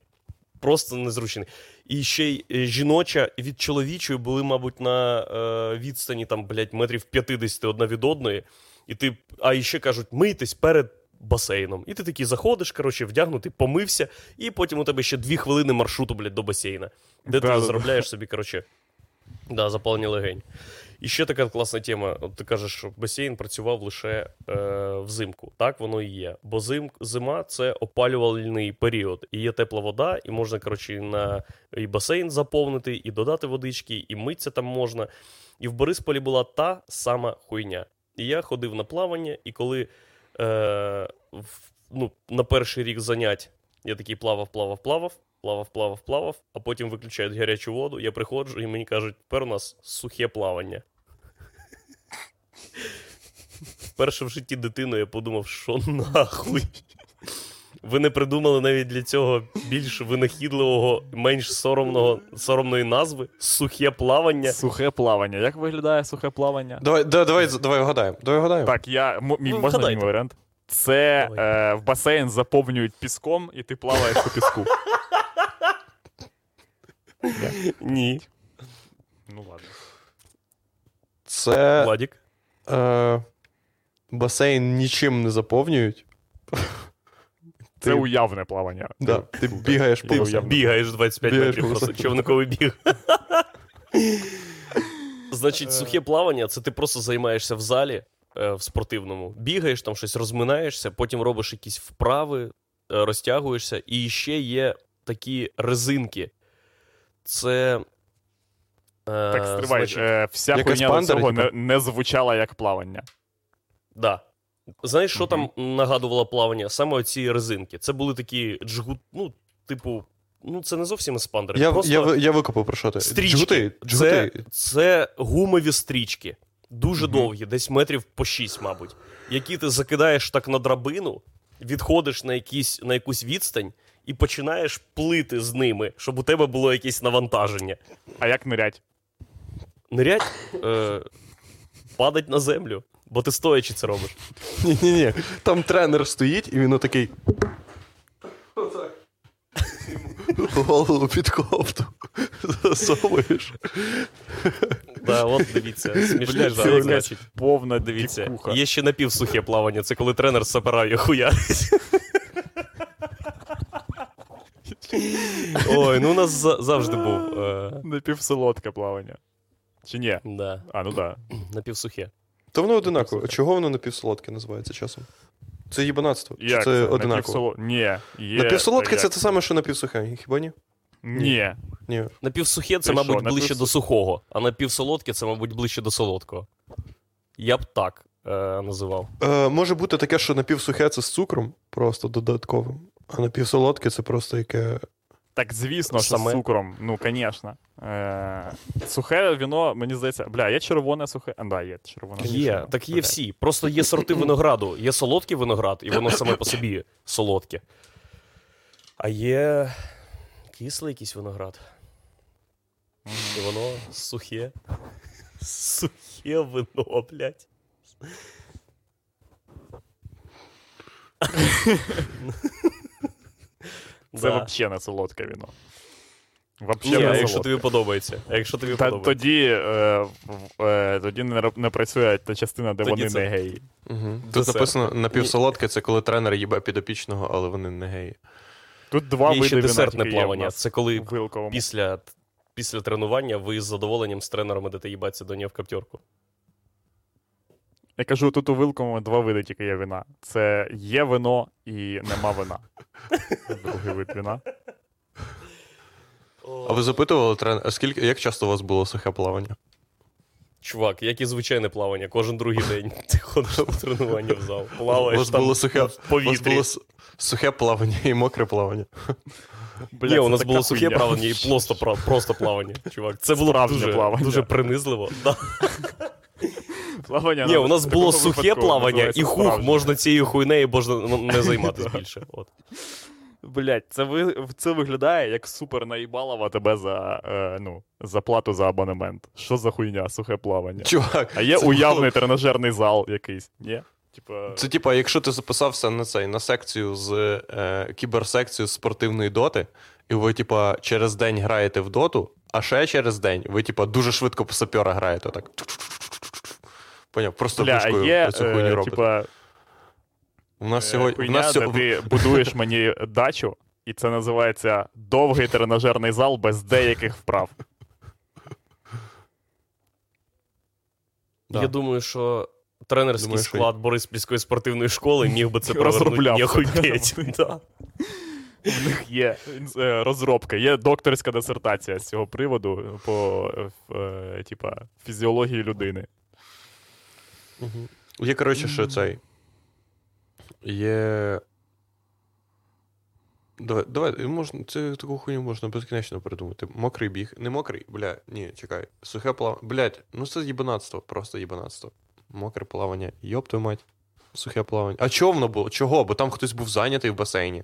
Просто незручний. І ще й е, жіноча від чоловічої були, мабуть, на е, відстані там, блядь, метрів 50 одна від одної. І ти, а і ще кажуть, мийтесь перед басейном. І ти такий заходиш, коротше, вдягнутий, помився, і потім у тебе ще дві хвилини маршруту, блядь, до басейна, де ти заробляєш собі, коротше, да, запалення легень. І ще така класна тема. От ти кажеш, що басейн працював лише е, взимку. Так воно і є. Бо зим, зима це опалювальний період. І є тепла вода, і можна, коротше, на і басейн заповнити, і додати водички, і митися там можна. І в Борисполі була та сама хуйня. І я ходив на плавання, і коли е, в, ну, на перший рік занять я такий плавав, плавав, плавав, плавав, плавав, плавав, а потім виключають гарячу воду. Я приходжу і мені кажуть, тепер у нас сухе плавання. Вперше в житті дитиною я подумав, що нахуй. Ви не придумали навіть для цього більш винахідливого, менш соромного, соромної назви сухе плавання. Сухе плавання. Як виглядає сухе плавання? Давай, да, давай, давай вгадаємо. Давай вгадаємо. Так, я м- мій Ну, можна мій варіант. Це е, в басейн заповнюють піском, і ти плаваєш по піску. Ні. Ну ладно. Це Владік. е, басейн нічим не заповнюють. [LAUGHS] Це Ти- уявне плавання. Да, ти бігаєш по Ти басейну. Бігаєш 25 Бігаєш метрів, просто човниковий біг. [LAUGHS] Значить, сухе плавання це ти просто займаєшся в залі е, в спортивному, бігаєш там щось, розминаєшся, потім робиш якісь вправи, е, розтягуєшся, і ще є такі резинки. Це. е, Так, стривай, значить, е, вся Якась хуйня до цього не, не звучала як плавання. Да. Знаєш, що Мгм. там нагадувало плавання? Саме оці резинки. Це були такі джгут, ну, типу, ну це не зовсім еспандери. Я, просто я, я викопав про що ти. стрічки. Джгути, Це, джгути. це гумові стрічки. Дуже Мгм. довгі, десь метрів по 6, мабуть, які ти закидаєш так на драбину, відходиш на, якісь, на якусь відстань і починаєш плити з ними, щоб у тебе було якесь навантаження. А як нирять? Нирять, е, падать на землю, бо ти стоячи це робиш. Ні-ні-ні. Там тренер стоїть, і він отакий. Голову під кофту. Засовуєш. Да, от дивіться, Блядь, це значить. повна Дивіться, є ще напівсухе плавання, це коли тренер сапирає хуярить. Ой, ну у нас завжди був. Е, Напівсолодке плавання. Чи ні? да, А, ну да. напівсухе. То воно одинаково. Чого воно напівсолодке називається часом? Це їбанатство. Чи Як це одинаково? Напівсоло- Ні. Є... Напівсолодке як? це те саме, що напівсухе, хіба ні? Ні. Ні. Напівсухе це, Ти мабуть, що, ближче до сухого, а напівсолодке це, мабуть, ближче до солодкого. Я б так е, називав. Е, може бути таке, що напівсухе це з цукром, просто додатковим, а напівсолодке це просто яке. Так, звісно, що Саме. з цукром. Ну, звісно. Е, сухе віно, мені здається, бля, є червоне сухе. А, да, є червоне. Є, так є всі. Просто є сорти винограду. Є солодкий виноград, і воно саме по собі солодке. А є кислий якийсь виноград. І воно сухе. Сухе вино, блядь. Це Да. взагалі не солодке віно. Вообще Ні, а не якщо тобі подобається. А якщо тобі Та, подобається. тоді, е, е, тоді не, не працює та частина, де Тоді вони це- не геї. Угу. Тут Десерт. написано напівсолодке це коли тренер їбе підопічного, але вони не геї. Тут два Є ще десертне плавання. Це коли після, після тренування ви з задоволенням з тренером ідете їбатися до нього в каптерку. Я кажу, тут у Вилковому два види тільки є вина. Це є вино і нема вина. [LAUGHS] Другий вид вина. А ви запитували тренера, скільки, як часто у вас було сухе плавання? Чувак, як і звичайне плавання, кожен другий день [LAUGHS] ти ходиш на тренування в зал. Плаваєш у вас там було сухе, в у вас було сухе плавання і мокре плавання. Бля, Ні, у нас було сухе хуйня. плавання і просто, просто плавання. Чувак, це було дуже, плавання. дуже принизливо. Да. [LAUGHS] Плавання Ні, у нас було сухе плавання, і хух, можна цією хуйнею можна не займатися більше. От. Блять, це ви це виглядає як супер наїбалова тебе за, е, ну, за плату за абонемент. Що за хуйня, сухе плавання? Чувак, А є уявний було- тренажерний зал якийсь. Ні? Типа. Це типа, якщо ти записався на цей на секцію з е, кіберсекцію з спортивної доти, і ви, типа, через день граєте в доту, а ще через день ви, типа, дуже швидко по сапера граєте. Так. Поняв, просто Бля, а є, цю хуйню е, типа, У нас е, сьогодні. У нас де сьо- ти [LAUGHS] будуєш мені дачу, і це називається довгий тренажерний зал без деяких вправ. Да. Я думаю, що тренерський Думаю, що- склад Бориспільської спортивної школи міг би це провернути [LAUGHS] Розробляв. [LAUGHS] В них є е, розробка, є докторська дисертація з цього приводу по е, е, типа, фізіології людини. Мгм. Є, коротше, що цей. Є. Давай, давай, можна, це таку хуйню можна безкінечно придумати. Мокрий біг. Не мокрий, бля, ні, чекай. Сухе плавання. Блять, ну це їбанатство, просто їбанатство. Мокре плавання. Йоп твою мать. Сухе плавання. А чого воно було? Чого? Бо там хтось був зайнятий в басейні.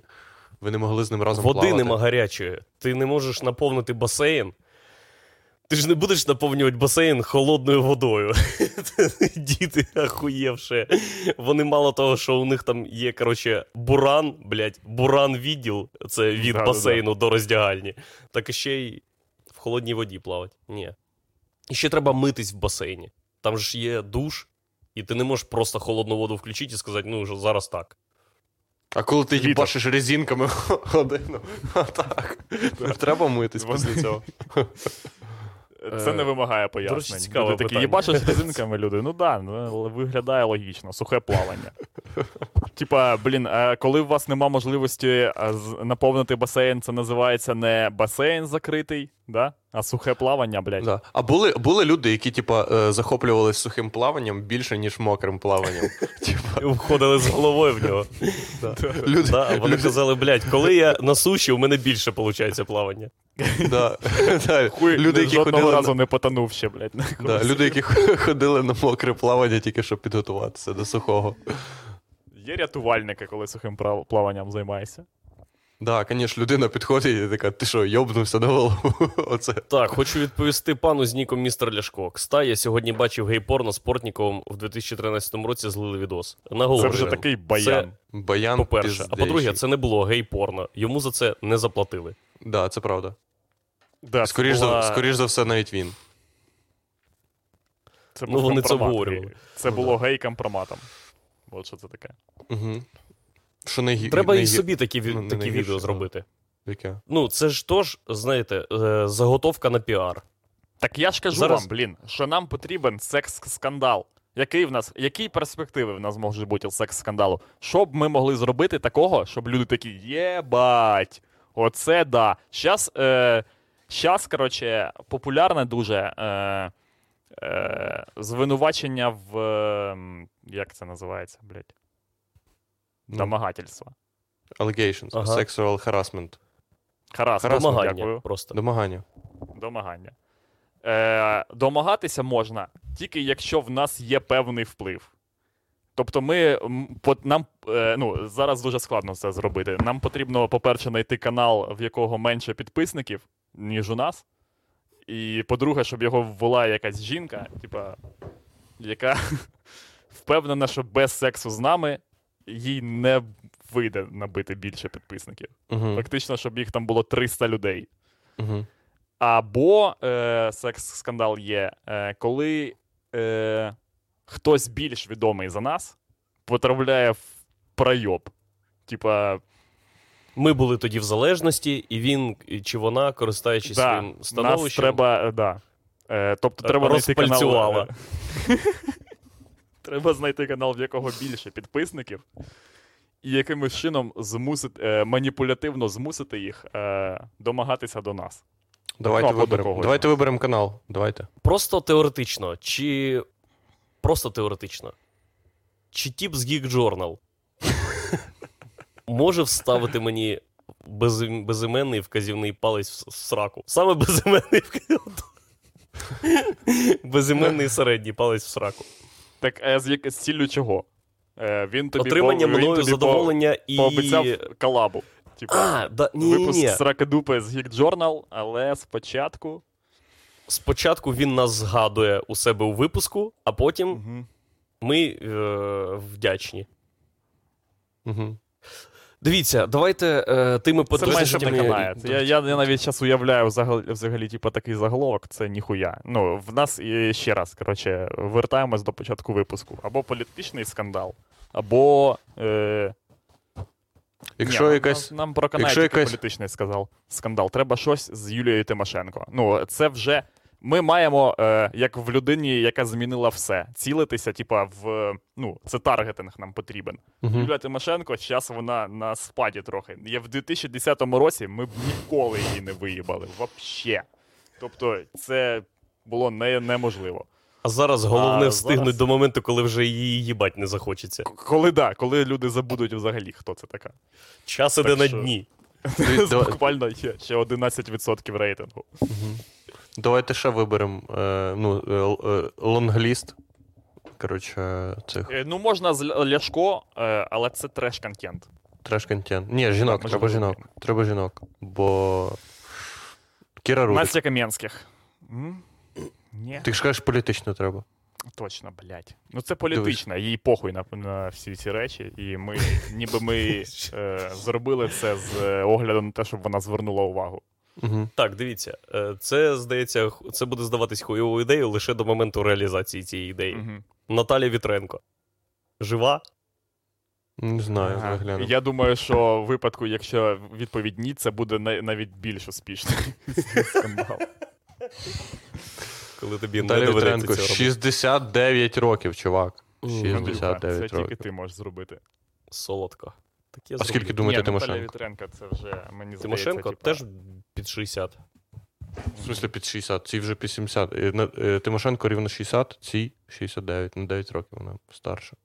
Ви не могли з ним разом Води плавати. нема гарячої. Ти не можеш наповнити басейн. Ти ж не будеш наповнювати басейн холодною водою. [LAUGHS] Діти ахуєвши. Вони мало того, що у них там є, коротше, буран, блядь, буран відділ, це від Да-да-да. басейну до роздягальні. Так ще й в холодній воді плавати. Ні. І ще треба митись в басейні. Там ж є душ, і ти не можеш просто холодну воду включити і сказати, ну, вже зараз так. А коли ти їбашиш резинками [LAUGHS] годину. А так. Треба митись після цього. [LAUGHS] Це не Е, вимагає пояснень. Дуже цікаве Люди такі, їбачиш з резинками люди. Ну да, ну, виглядає логічно, сухе плавання. [LAUGHS] Типа, блін, коли у вас нема можливості наповнити басейн, це називається не басейн закритий, да? А сухе плавання, блядь. Да. А були, були люди, які, типа, е, захоплювалися сухим плаванням більше, ніж мокрим плаванням. [LAUGHS] Типа, Входили з головою в нього. [LAUGHS] вони казали, блядь, коли я на суші, у мене більше виходить плавання. [LAUGHS] да, да, Хуй, люди, які ходили разу не потонув ще, блядь. люди, які ходили на мокре плавання, тільки щоб підготуватися до сухого. Є рятувальники, коли сухим плаванням займаєшся. Да, звісно, людина підходить і така, ти що, йобнувся на голову? [LAUGHS] Оце. Так, хочу відповісти пану з ніком містер Ляшко. Кста, я сьогодні бачив гей-порно з Портніковим в 2013 році злили відос. Це вже такий баян. Баян По-перше, а по-друге, це не було гей-порно. Йому за це не заплатили. Да, це правда. Да, Скоріш, була- за, скоріш за все, навіть він. Це Ну, вони це обговорювали. Це Ну, було гей-компроматом. От що це таке. Угу. Що найгі... Треба і найгі- собі такі, ну, такі відео зробити. Яке? Ну, це ж тож, знаєте, е, заготовка на піар. Так я ж кажу Зараз- вам, блін, що нам потрібен секс-скандал. Який в нас, які перспективи в нас можуть бути секс-скандалу? Що б ми могли зробити такого, щоб люди такі, єбать, оце да. Щас, е, щас коротше, популярне дуже е, е, звинувачення в. Е, як це називається, блядь? Ну. Домагательство. Allegations. Ага. Sexual harassment. Харассмент, Домагання дякую. просто. Домагання. Домагання. Е, домагатися можна тільки якщо в нас є певний вплив. Тобто, ми, по- нам, е, ну, зараз дуже складно це зробити. Нам потрібно, по-перше, знайти канал, в якого менше підписників, ніж у нас. І по-друге, щоб його ввела якась жінка, типа, яка [LAUGHS] впевнена, що без сексу з нами їй не вийде набити більше підписників. Угу. Фактично, щоб їх там було 300 людей. Угу. Або е, секс-скандал є, е, коли е, хтось більш відомий за нас потрапляє в пройоб. Типа, Ми були тоді в залежності, і він чи вона, користуючись да, своїм нас треба. е, Да. Е, тобто треба канал. Розпальцювала. [LAUGHS] треба знайти канал, в якого більше підписників, і якимось чином змусити, е, маніпулятивно змусити їх е, домагатися до нас. Давайте Ну, виберемо. Давайте виберемо канал. Давайте. Просто теоретично, чи просто теоретично. Чи тіп з Geek Journal [LAUGHS] може вставити мені безім- безіменний вказівний палець в, в сраку? Саме безіменний вказівний. [LAUGHS] Безіменний [LAUGHS] середній палець в сраку. Так а з, як- з ціллю чого? Е, він тобі Отримання по, він тобі задоволення і. пообіцяв колабу. Типу, А, да, ні, ні, випуск ні. сракадупи з Geek Journal, але спочатку. Спочатку він нас згадує у себе у випуску, а потім Угу. ми е, вдячні. Угу. Дивіться, давайте е, тими Це майже не канає. Я, я, я навіть зараз уявляю взагалі, взагалі типу, такий заголовок, це ніхуя. Ну, в нас і ще раз, коротше, вертаємось до початку випуску. Або політичний скандал, або. Е... Якщо Ні, нам- якась. Нам, нам про канал якась- політичний сказав скандал. Треба щось з Юлією Тимошенко. Ну, це вже. Ми маємо, е, як в людині, яка змінила все, цілитися, типа, в. Ну, це таргетинг нам потрібен. Угу. Юлія Тимошенко, зараз вона на спаді трохи. Є в 2010 році ми б ніколи її не виїбали. Вообще. Тобто, це було не, неможливо. А зараз головне А встигнути зараз- до моменту, коли вже її їбать не захочеться. Коли да, коли люди забудуть взагалі, хто це така. Час Так іде на що- дні. [LAUGHS] Буквально є ще 11% рейтингу. Мгм. Давайте ще виберемо е, ну, е, е, лонгліст. Коротше, цих Ну, можна з Ляшко, але це треш-контент. треш-контент. Ні, жінок, Так, треба жінок. Треба жінок. Бо. Кіра Рудик. Настя Кам'янських. Ні, Ти ж кажеш, політично треба. точно, блядь. Ну це політично, їй похуй на, на всі ці речі, і ми, ніби ми [LAUGHS] е, зробили це з огляду на те, щоб вона звернула увагу. Угу. Так, дивіться, е, це здається, це буде здаватись хуйовою ідеєю лише до моменту реалізації цієї ідеї. Мгм. Наталя Вітренко. Жива? Не знаю, Ага. загляну. Я думаю, що в випадку, якщо відповідь ні, це буде навіть більш успішний [LAUGHS] скандал. Коли тобі не Наталя доведеться Вітренко, цього 69 років, чувак. Мгм. Андрюха, 69 Це тільки ти можеш зробити. Солодко. Так я А скільки думаєте Ні, Наталя Тимошенко? Вітренко, це вже мені Тимошенко здається, типа, теж під 60. В смислі під 60, цій вже під 70. Е, на- е, Тимошенко рівно 60, цій 69. На 9 років вона старша.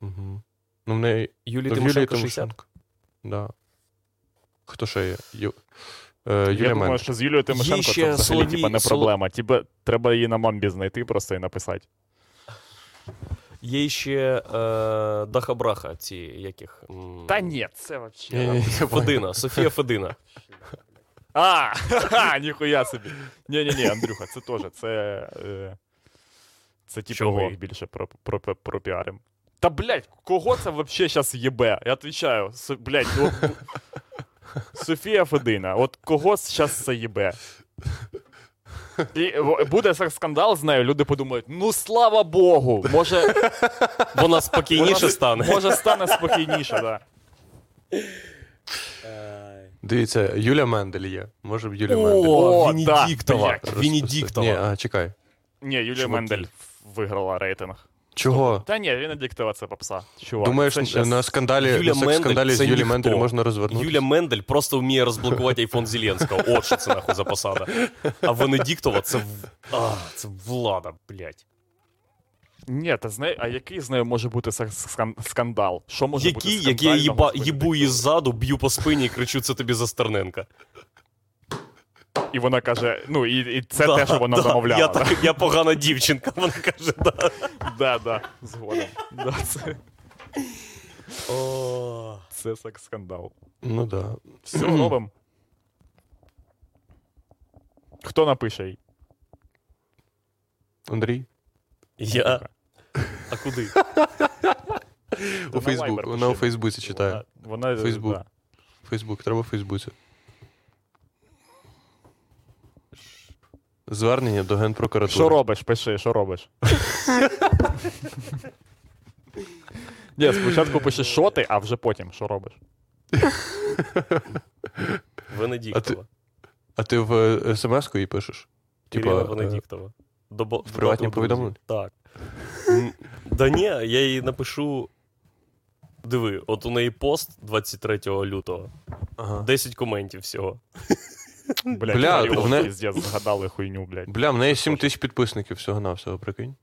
Угу. Ну, в неї. Юлії ну, в Тимошенко 60. Да. Хто ще є? Ю... Е, Я думаю, що з Юлією Тимошенко ще це взагалі Соловій- типа, не Соло- проблема. Тебе, треба її на мамбі знайти просто і написати. Є ще е, Даха Браха, ці яких. м, Та ні, це Ні, ні, понял. Федина, Софія Федина. [LAUGHS] А, ха-ха, ніхуя собі. Ні-ні-ні, Андрюха, це теж. Це, е, це типу Чого? ми їх більше про, про, про, пропіарим. Та, блядь, кого це взагалі зараз єбе? Я відповідаю, Со, блядь, ну, от, [LAUGHS] Софія Федина, от кого зараз це єбе? І буде скандал з нею, люди подумають: ну слава Богу, може, Вона спокійніше вона- стане. Може стане спокійніше, да. Дивіться, Юля Мендель є. Може б Юля О, Мендель. О, Венедіктова. Венедіктова. Ні, а, чекай. Ні, Юлія. Мендель виграла рейтинг. Чого? Та ні, Венедиктова це попса. Чувак, Думаєш, це щас- на скандалі, Юля на Мендель скандалі з Юлі. Мендель можна розвернутися? Юля Мендель просто вміє розблокувати айфон Зеленського. От що це нахуй за посада. А Венедіктова це, а, це влада, блядь. Ні, та з нею, а який з нею може бути скандал? Що може бути Які, як я їба, їбу її ззаду, б'ю по спині і кричу, це тобі за Стерненка. І вона каже: ну, і, і це Да, те, що вона да, замовляла. Я, так, я погана дівчинка, вона каже, да. да, да, згодом. Да, це, О, це сак- скандал. Ну да. Все, робимо. Хто напише їй? Андрій? я. А куди? У Фейсбук. Вона у Фейсбуці читає. Вона, вона Фейсбук. Да. Фейсбук, треба в Фейсбуці. Звернення до Генпрокуратури. Що робиш? Пиши, що робиш? Ні, спочатку пиши, що ти, а вже потім, що робиш. Венедіктова. А ти в е, смс-ку їй пишеш? Ірина е, Венедіктова. До, в приватні повідомлення? Так. Да ні, я їй напишу. Диви, от у неї пост 23 лютого. Ага. 10 коментів всього. Блядь, Бля, Маріо, вона- піздець, згадали хуйню, блядь. Бля, в неї 7 тисяч підписників всього на всього, прикинь.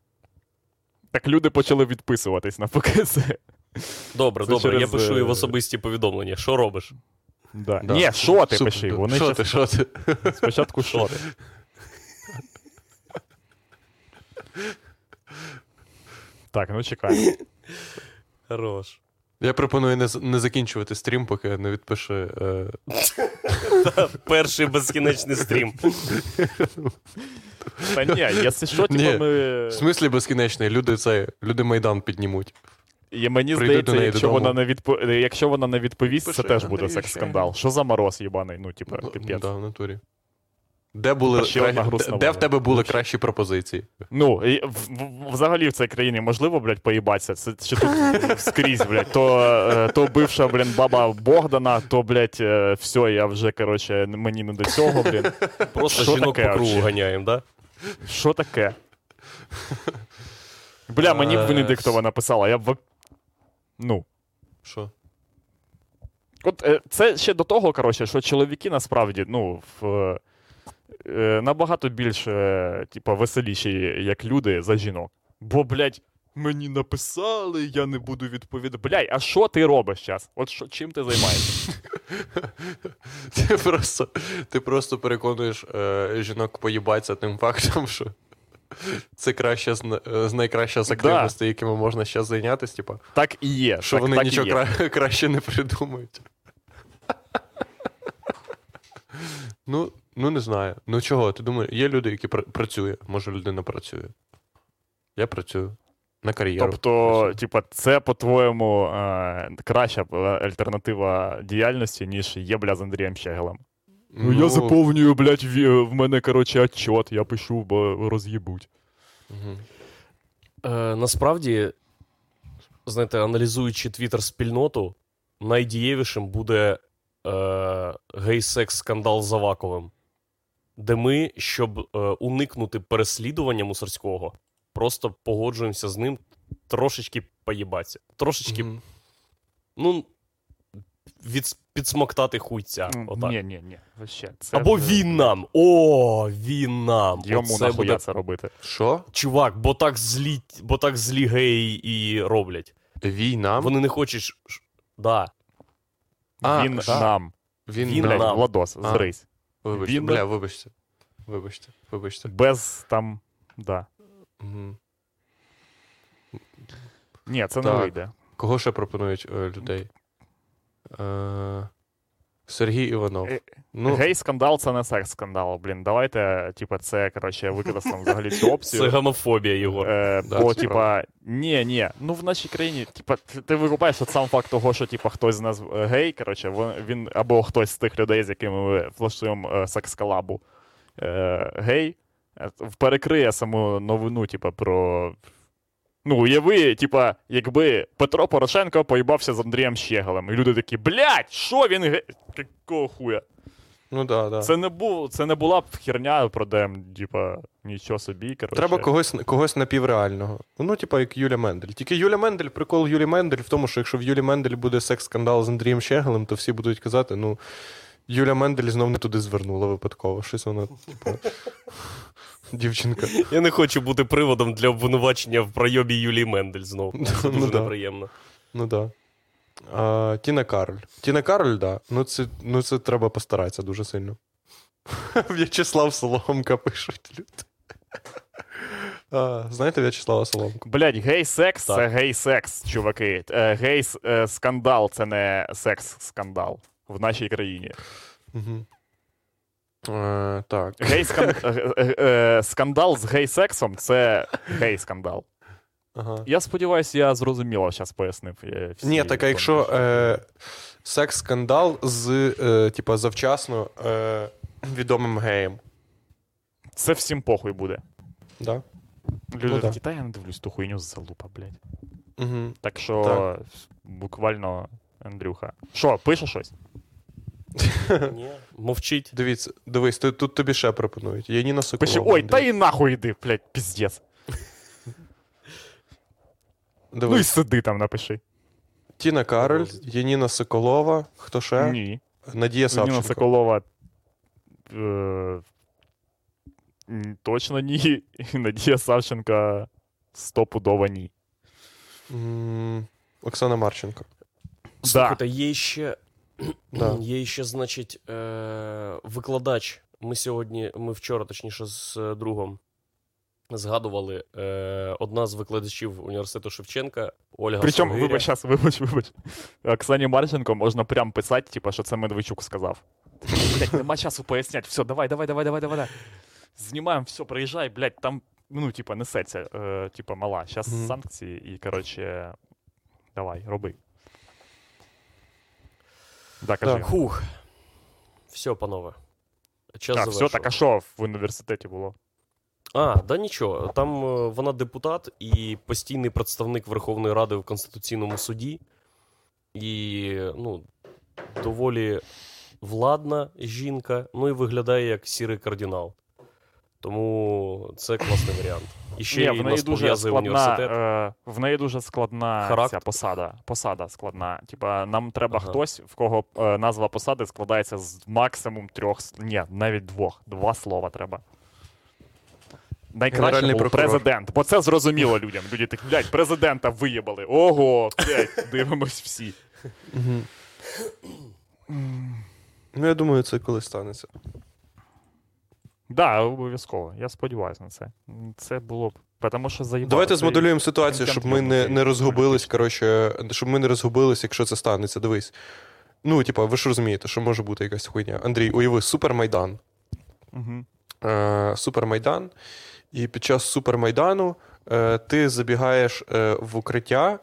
Так люди почали відписуватись навпаки це. Добре, Це добре, я через, пишу їй в е, особисті повідомлення. Що робиш? Да. Да. Ні, що ти Супер. пиши? Вони Що щас- ти, що ти? Спочатку що ти? Так, ну чекай. Хорош. Я пропоную не, не закінчувати стрім, поки не відпише. Е... Перший безкінечний стрім. Та ні, якщо що, типу, ми. В смислі безкінечний, люди це, люди Майдан піднімуть. І мені здається, якщо вона не відпо... якщо вона не відповість, це теж буде секс-скандал. Що за мороз їбаний? Ну, типа, Ну. Да, в натурі. Де були ще одна де, де в тебе були кращі пропозиції? Ну, і в- в- взагалі в цій країні можливо, блядь, поїбатися. Це чи тут скрізь, блядь. То, е, то бивша, блін, баба Богдана, то, блядь, е, все, я вже, коротше, мені не до цього, блін. Просто Що жінок таке по кругу ганяємо, да? Що таке? Бля, мені б Е, Венедиктова написала, я б. Ну. Що? От це ще до того, коротше, що чоловіки насправді, ну, в, набагато більш, е, типа, веселіші, як люди, за жінок. Бо, блядь, Мені написали, я не буду відповідати. Блядь, а що ти робиш зараз? От що, чим ти займаєшся? [LAUGHS] Ти просто, ти просто переконуєш е, жінок поїбатися тим фактом, що це краще з, е, з найкраща з активностей, якими можна ще зайнятися, типа, Так і є. що так, вони так нічого кра- [LAUGHS] краще не придумають. [LAUGHS] ну, ну, не знаю. Ну чого, ти думаєш, є люди, які пр- працює. Може, людина працює. Я працюю. На кар'єру. Тобто, типа, це, по-твоєму, е, краща е, альтернатива діяльності, ніж є, бля, з Андрієм Щегелем. Ну, я заповнюю, блядь, в, в мене, коротше, отчет, я пишу, бо роз'їбуть. Мгм. Е, насправді, знаєте, аналізуючи твіттер-спільноту, найдієвішим буде е, гей-секс скандал з Аваковим, де ми, щоб е, уникнути переслідування мусорського, просто погоджуємося з ним трошечки поїбатися. Трошечки, Мгм. ну, від, підсмоктати хуйця. Отак. Ні, ні, ні. Вообще, це Або вже- він нам. О, він нам. Йому Оце нахуя буде це робити. Що? Чувак, бо так злі, бо так злі геї і роблять. Війна? Вони не хочуть. Да. А, він нам. Він, Він Блядь, нам. Владос, зрись. Вибачте, він- бля, вибачте. Вибачте, вибачте. Без там. Да. Угу. Ні, це не вийде. Кого ще пропонують е, людей? Е, Сергій Іванов. Е, Ну, Гей-скандал це не секс-скандал. Блін, давайте, типа, це, коротше, використаємо взагалі цю Це опцію. гомофобія, Єгор. Е, Да, бо, типа, ні, ні, ну в нашій країні, типа, ти, ти викупаєш от сам факт того, що типа хтось з нас е, гей, коротше, він або хтось з тих людей, з якими ми влаштуємо е, секс-колабу, е, гей, е, перекриє саму новину, типа, про. Ну, уяви, типа, якби Петро Порошенко поїбався з Андрієм Щеголем, і люди такі, блядь, що він гей? Якого хуя? ну да, да. Це не був, це не була б херня про дем, типа, нічого собі. Коротше. Треба когось, когось напівреального. Ну, типа, як Юля Мендель. Тільки Юля Мендель, прикол Юлі Мендель в тому, що якщо в Юлі Мендель буде секс-скандал з Андрієм Щегелем, то всі будуть казати, ну, Юля Мендель знов не туди звернула випадково. Щось вона, типу, дівчинка. [LAUGHS] Я не хочу бути приводом для обвинувачення в пройобі Юлії Мендель знову. Це Ну дуже неприємно. Ну да. А, Тіна Кароль. Тіна Кароль, да. Ну це, ну, це треба постаратися дуже сильно. [LAUGHS] В'ячеслав Соломка пишуть люди. А, знаєте В'ячеслава Соломку? Блять, гей-секс Так. це гей-секс, чуваки. Е, Гей-скандал це не секс-скандал в нашій країні. Угу. Е, так. Гей-скандал [LAUGHS] з гей-сексом це гей-скандал. Ага. Я сподіваюся, я зрозуміло зараз пояснив. е, всі Ні, так а якщо е, секс-скандал з е, типа, завчасно е, відомим геєм. Це всім похуй буде. Да? Люди Ну да. такі, та я не дивлюсь ту хуйню з залупа, блядь. Угу. Так що Так. буквально, Андрюха. Що, пише щось? Ні. Мовчить. Дивіться, дивись, тут, тут тобі ще пропонують. Яніна Соколова. Пише, ой, та і нахуй йди, блядь, піздець. Ну і Дивись. сиди там, напиши. Тіна Кароль, Яніна Соколова, хто ще? Ні. Надія Савченко. Соколова. Е, м, точно ні. І Надія Савченка стопудово ні. М, Оксана Марченко. Слухайте, є ще, Да. [CLEARS THROAT] є ще, значить, е, викладач. Ми сьогодні, ми вчора, точніше, з другом згадували е, одна з викладачів університету Шевченка, Ольга Причому, вибач, щас, вибач, вибач. Оксані Марченко можна прям писати, типу, що це Медведчук сказав. Блять, нема часу поясняти. Все, давай, давай, давай, давай, давай. Знімаємо, все, приїжджай, блядь, там, ну, типа, несеться, е, типа, мала. Зараз санкції і, коротше, давай, роби. Да, кажи. Так. Хух. Все, панове. Час Так, все, так а що в університеті було? А, да нічого. Там е, вона депутат і постійний представник Верховної Ради в Конституційному суді. І, ну, доволі владна жінка, ну і виглядає як сірий кардинал. Тому це класний варіант. І ще Ні, в неї дуже складна, е, в неї дуже складна ця посада. Посада складна. Типа, нам треба Ага. хтось, в кого е, назва посади складається з максимум трьох, ні, навіть двох. Два слова треба. Найкраще був прокурор. президент, бо це зрозуміло людям. Люди такі, блядь, президента виїбали. Ого, блядь, дивимось всі. Ну, я думаю, це коли станеться. Да, обов'язково. Я сподіваюся на це. Це було б. Тому що заїбало. Давайте змоделюємо ситуацію, щоб ми не, не розгубились. Коротше, щоб ми не розгубились, якщо це станеться. Дивись. Ну, типа, ви ж розумієте, що може бути якась хуйня. Андрій, уяви, супермайдан. Мгм. Е, супермайдан. І під час супермайдану е, ти забігаєш е, в укриття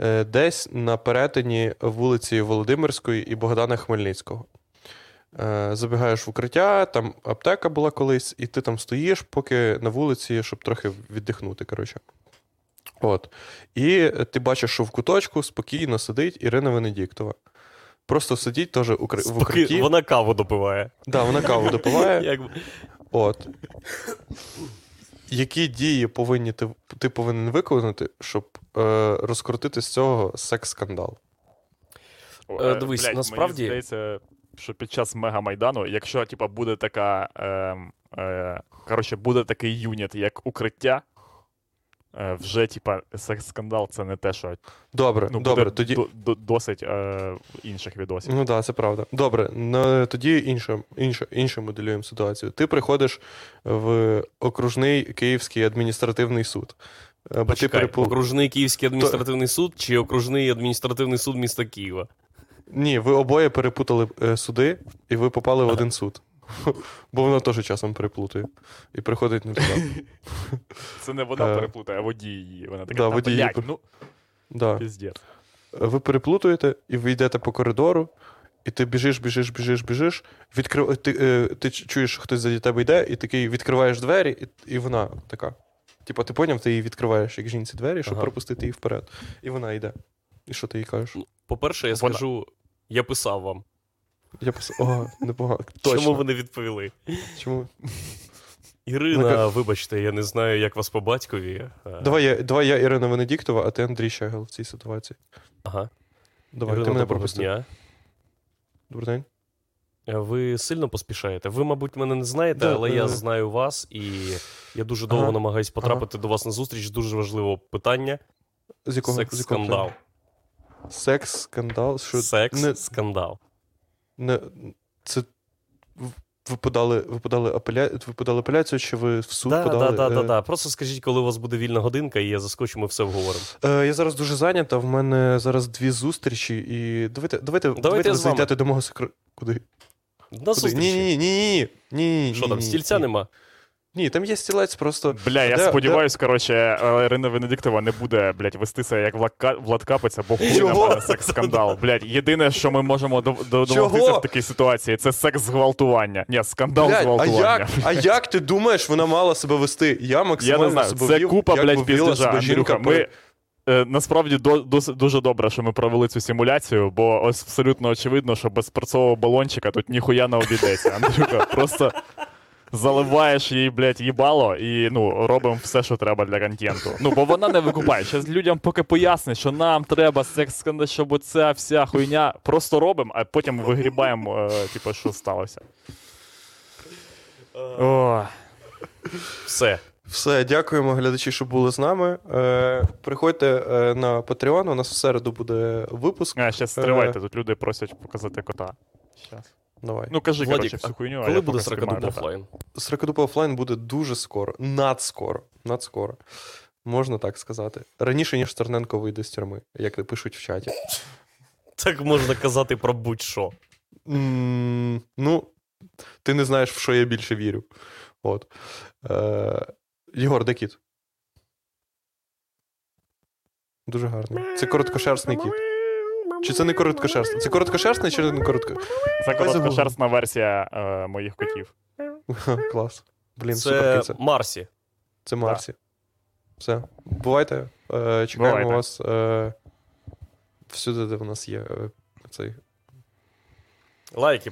е, десь на перетині вулиці Володимирської і Богдана Хмельницького. Е, забігаєш в укриття, там аптека була колись, і ти там стоїш, поки на вулиці, щоб трохи віддихнути. Коротше. От. І ти бачиш, що в куточку спокійно сидить Ірина Венедіктова. Просто сидіть теж укри... в укритті. вона каву допиває. Да, вона каву допиває. [LAUGHS] От. Які дії повинні ти, ти повинен виконати, щоб е, розкрутити з цього секс-скандал? Е, е, дивись, блядь, насправді- Мені здається, що під час мегамайдану, якщо типа, буде така. Е, е, коротше, буде такий юніт, як укриття. Е, вже, типа, секс-скандал це не те, що Добре, ну, добре, буде тоді. до- до- досить е, інших відосів. Ну так, да, це правда. Добре, ну, тоді інше, інше, інше моделюємо ситуацію. Ти приходиш в окружний Київський адміністративний суд. Бо ти перепу... окружний Київський адміністративний суд чи окружний адміністративний суд міста Києва? Ні, ви обоє перепутали е, суди, і ви попали в один суд. [LAUGHS] Бо воно теж часом переплутає. І приходить не туди. [LAUGHS] Це не вона Е, переплутає, а водій її. Вона така, да, «Та, водій її блядь, ну, Да. піздець. ви переплутуєте, і ви йдете по коридору, і ти біжиш, біжиш, біжиш, біжиш. Відкрив... Ти, е, ти чуєш, що хтось за тебе йде, і такий відкриваєш двері, і, і вона така. Типа, ти поняв, ти її відкриваєш як жінці двері, щоб Ага. пропустити її вперед. І вона йде. І що ти їй кажеш? По-перше, я Вона- скажу, я писав вам. Я пос... О, непогано. [LAUGHS] Точно. Чому ви не відповіли? Чому? Ірина, вибачте, я не знаю, як вас по батькові. Давай я, давай я Ірина Венедіктова, а ти Андрій Щегел в цій ситуації. Ага. Давай, Ірина, ти мене доброго пропусти. дня. Добрий день. Е, Ви сильно поспішаєте. Ви, мабуть, мене не знаєте, Да, але е. я знаю вас, і я дуже довго Ага. намагаюсь потрапити до вас на зустріч. Дуже важливе питання. З якого Секс-скандал. питання? Секс, скандал. Що Секс, не, скандал. не, це ви подали, ви подали, апеля... ви подали апеляцію, чи ви в суд Да, подали? да, да, да, Е. Просто скажіть, коли у вас буде вільна годинка, і я заскочу, ми все обговоримо. Е, я зараз дуже зайнята, в мене зараз дві зустрічі, і давайте, давайте, давайте, ви зайдете до мого секретаря. Куди? На Куди? зустрічі. Ні, ні, ні, ні, ні, ні. Що там, стільця нема? Ні, там є стілець просто. Бля, я Де- сподіваюсь, коротше, е, Ірина Венедиктова не буде, блядь, вестися як Влад, бо хуй на мене секс-скандал. [LAUGHS] Блядь, єдине, що ми можемо до- до- домогтися в такій ситуації, це секс-зґвалтування. Ні, скандал Блядь, а зґвалтування. як, а як ти думаєш, вона мала себе вести? Я Я не знаю, себе це вів, купа, як блядь, піздежа. Андрюха, ми, е, насправді дуже добре, що ми провели цю симуляцію, бо ось абсолютно очевидно, що без перцового балончика тут ніхуя не обійдеться. Андрюха, просто заливаєш їй, блядь, їбало і ну, робимо все, що треба для контенту. Ну, бо вона не викупає. Щас людям поки пояснить, що нам треба секс щоб оця вся хуйня просто робимо, а потім вигрібаємо, е, типу, що сталося. О, Все. Все, дякуємо, глядачі, що були з нами. Е, приходьте е, на Patreon, у нас в середу буде випуск. а, щас стривайте, тут люди просять показати кота. Щас. Давай. Ну, кажи, Владік, коротше, всю хуйню. а Коли я буде кота. офлайн? Сракадупа офлайн буде дуже скоро, надскоро. Надскоро. Можна так сказати. Раніше, ніж Стерненко вийде з тюрми, як пишуть в чаті. [LAUGHS] Так можна казати про будь-що. Ну, ти не знаєш, в що я більше вірю. От. Е, Єгор, де кіт? Дуже гарний. Це короткошерстний кіт. Чи це не короткошерстний? Це короткошерстний чи не коротко? Це короткошерстна версія е, моїх котів. Клас. Блін, Це супер кіт. Марсі. Це Марсі. Все. Бувайте. Е, чекаємо Бувайте. вас е, всюди, де в нас є е, цей Лайки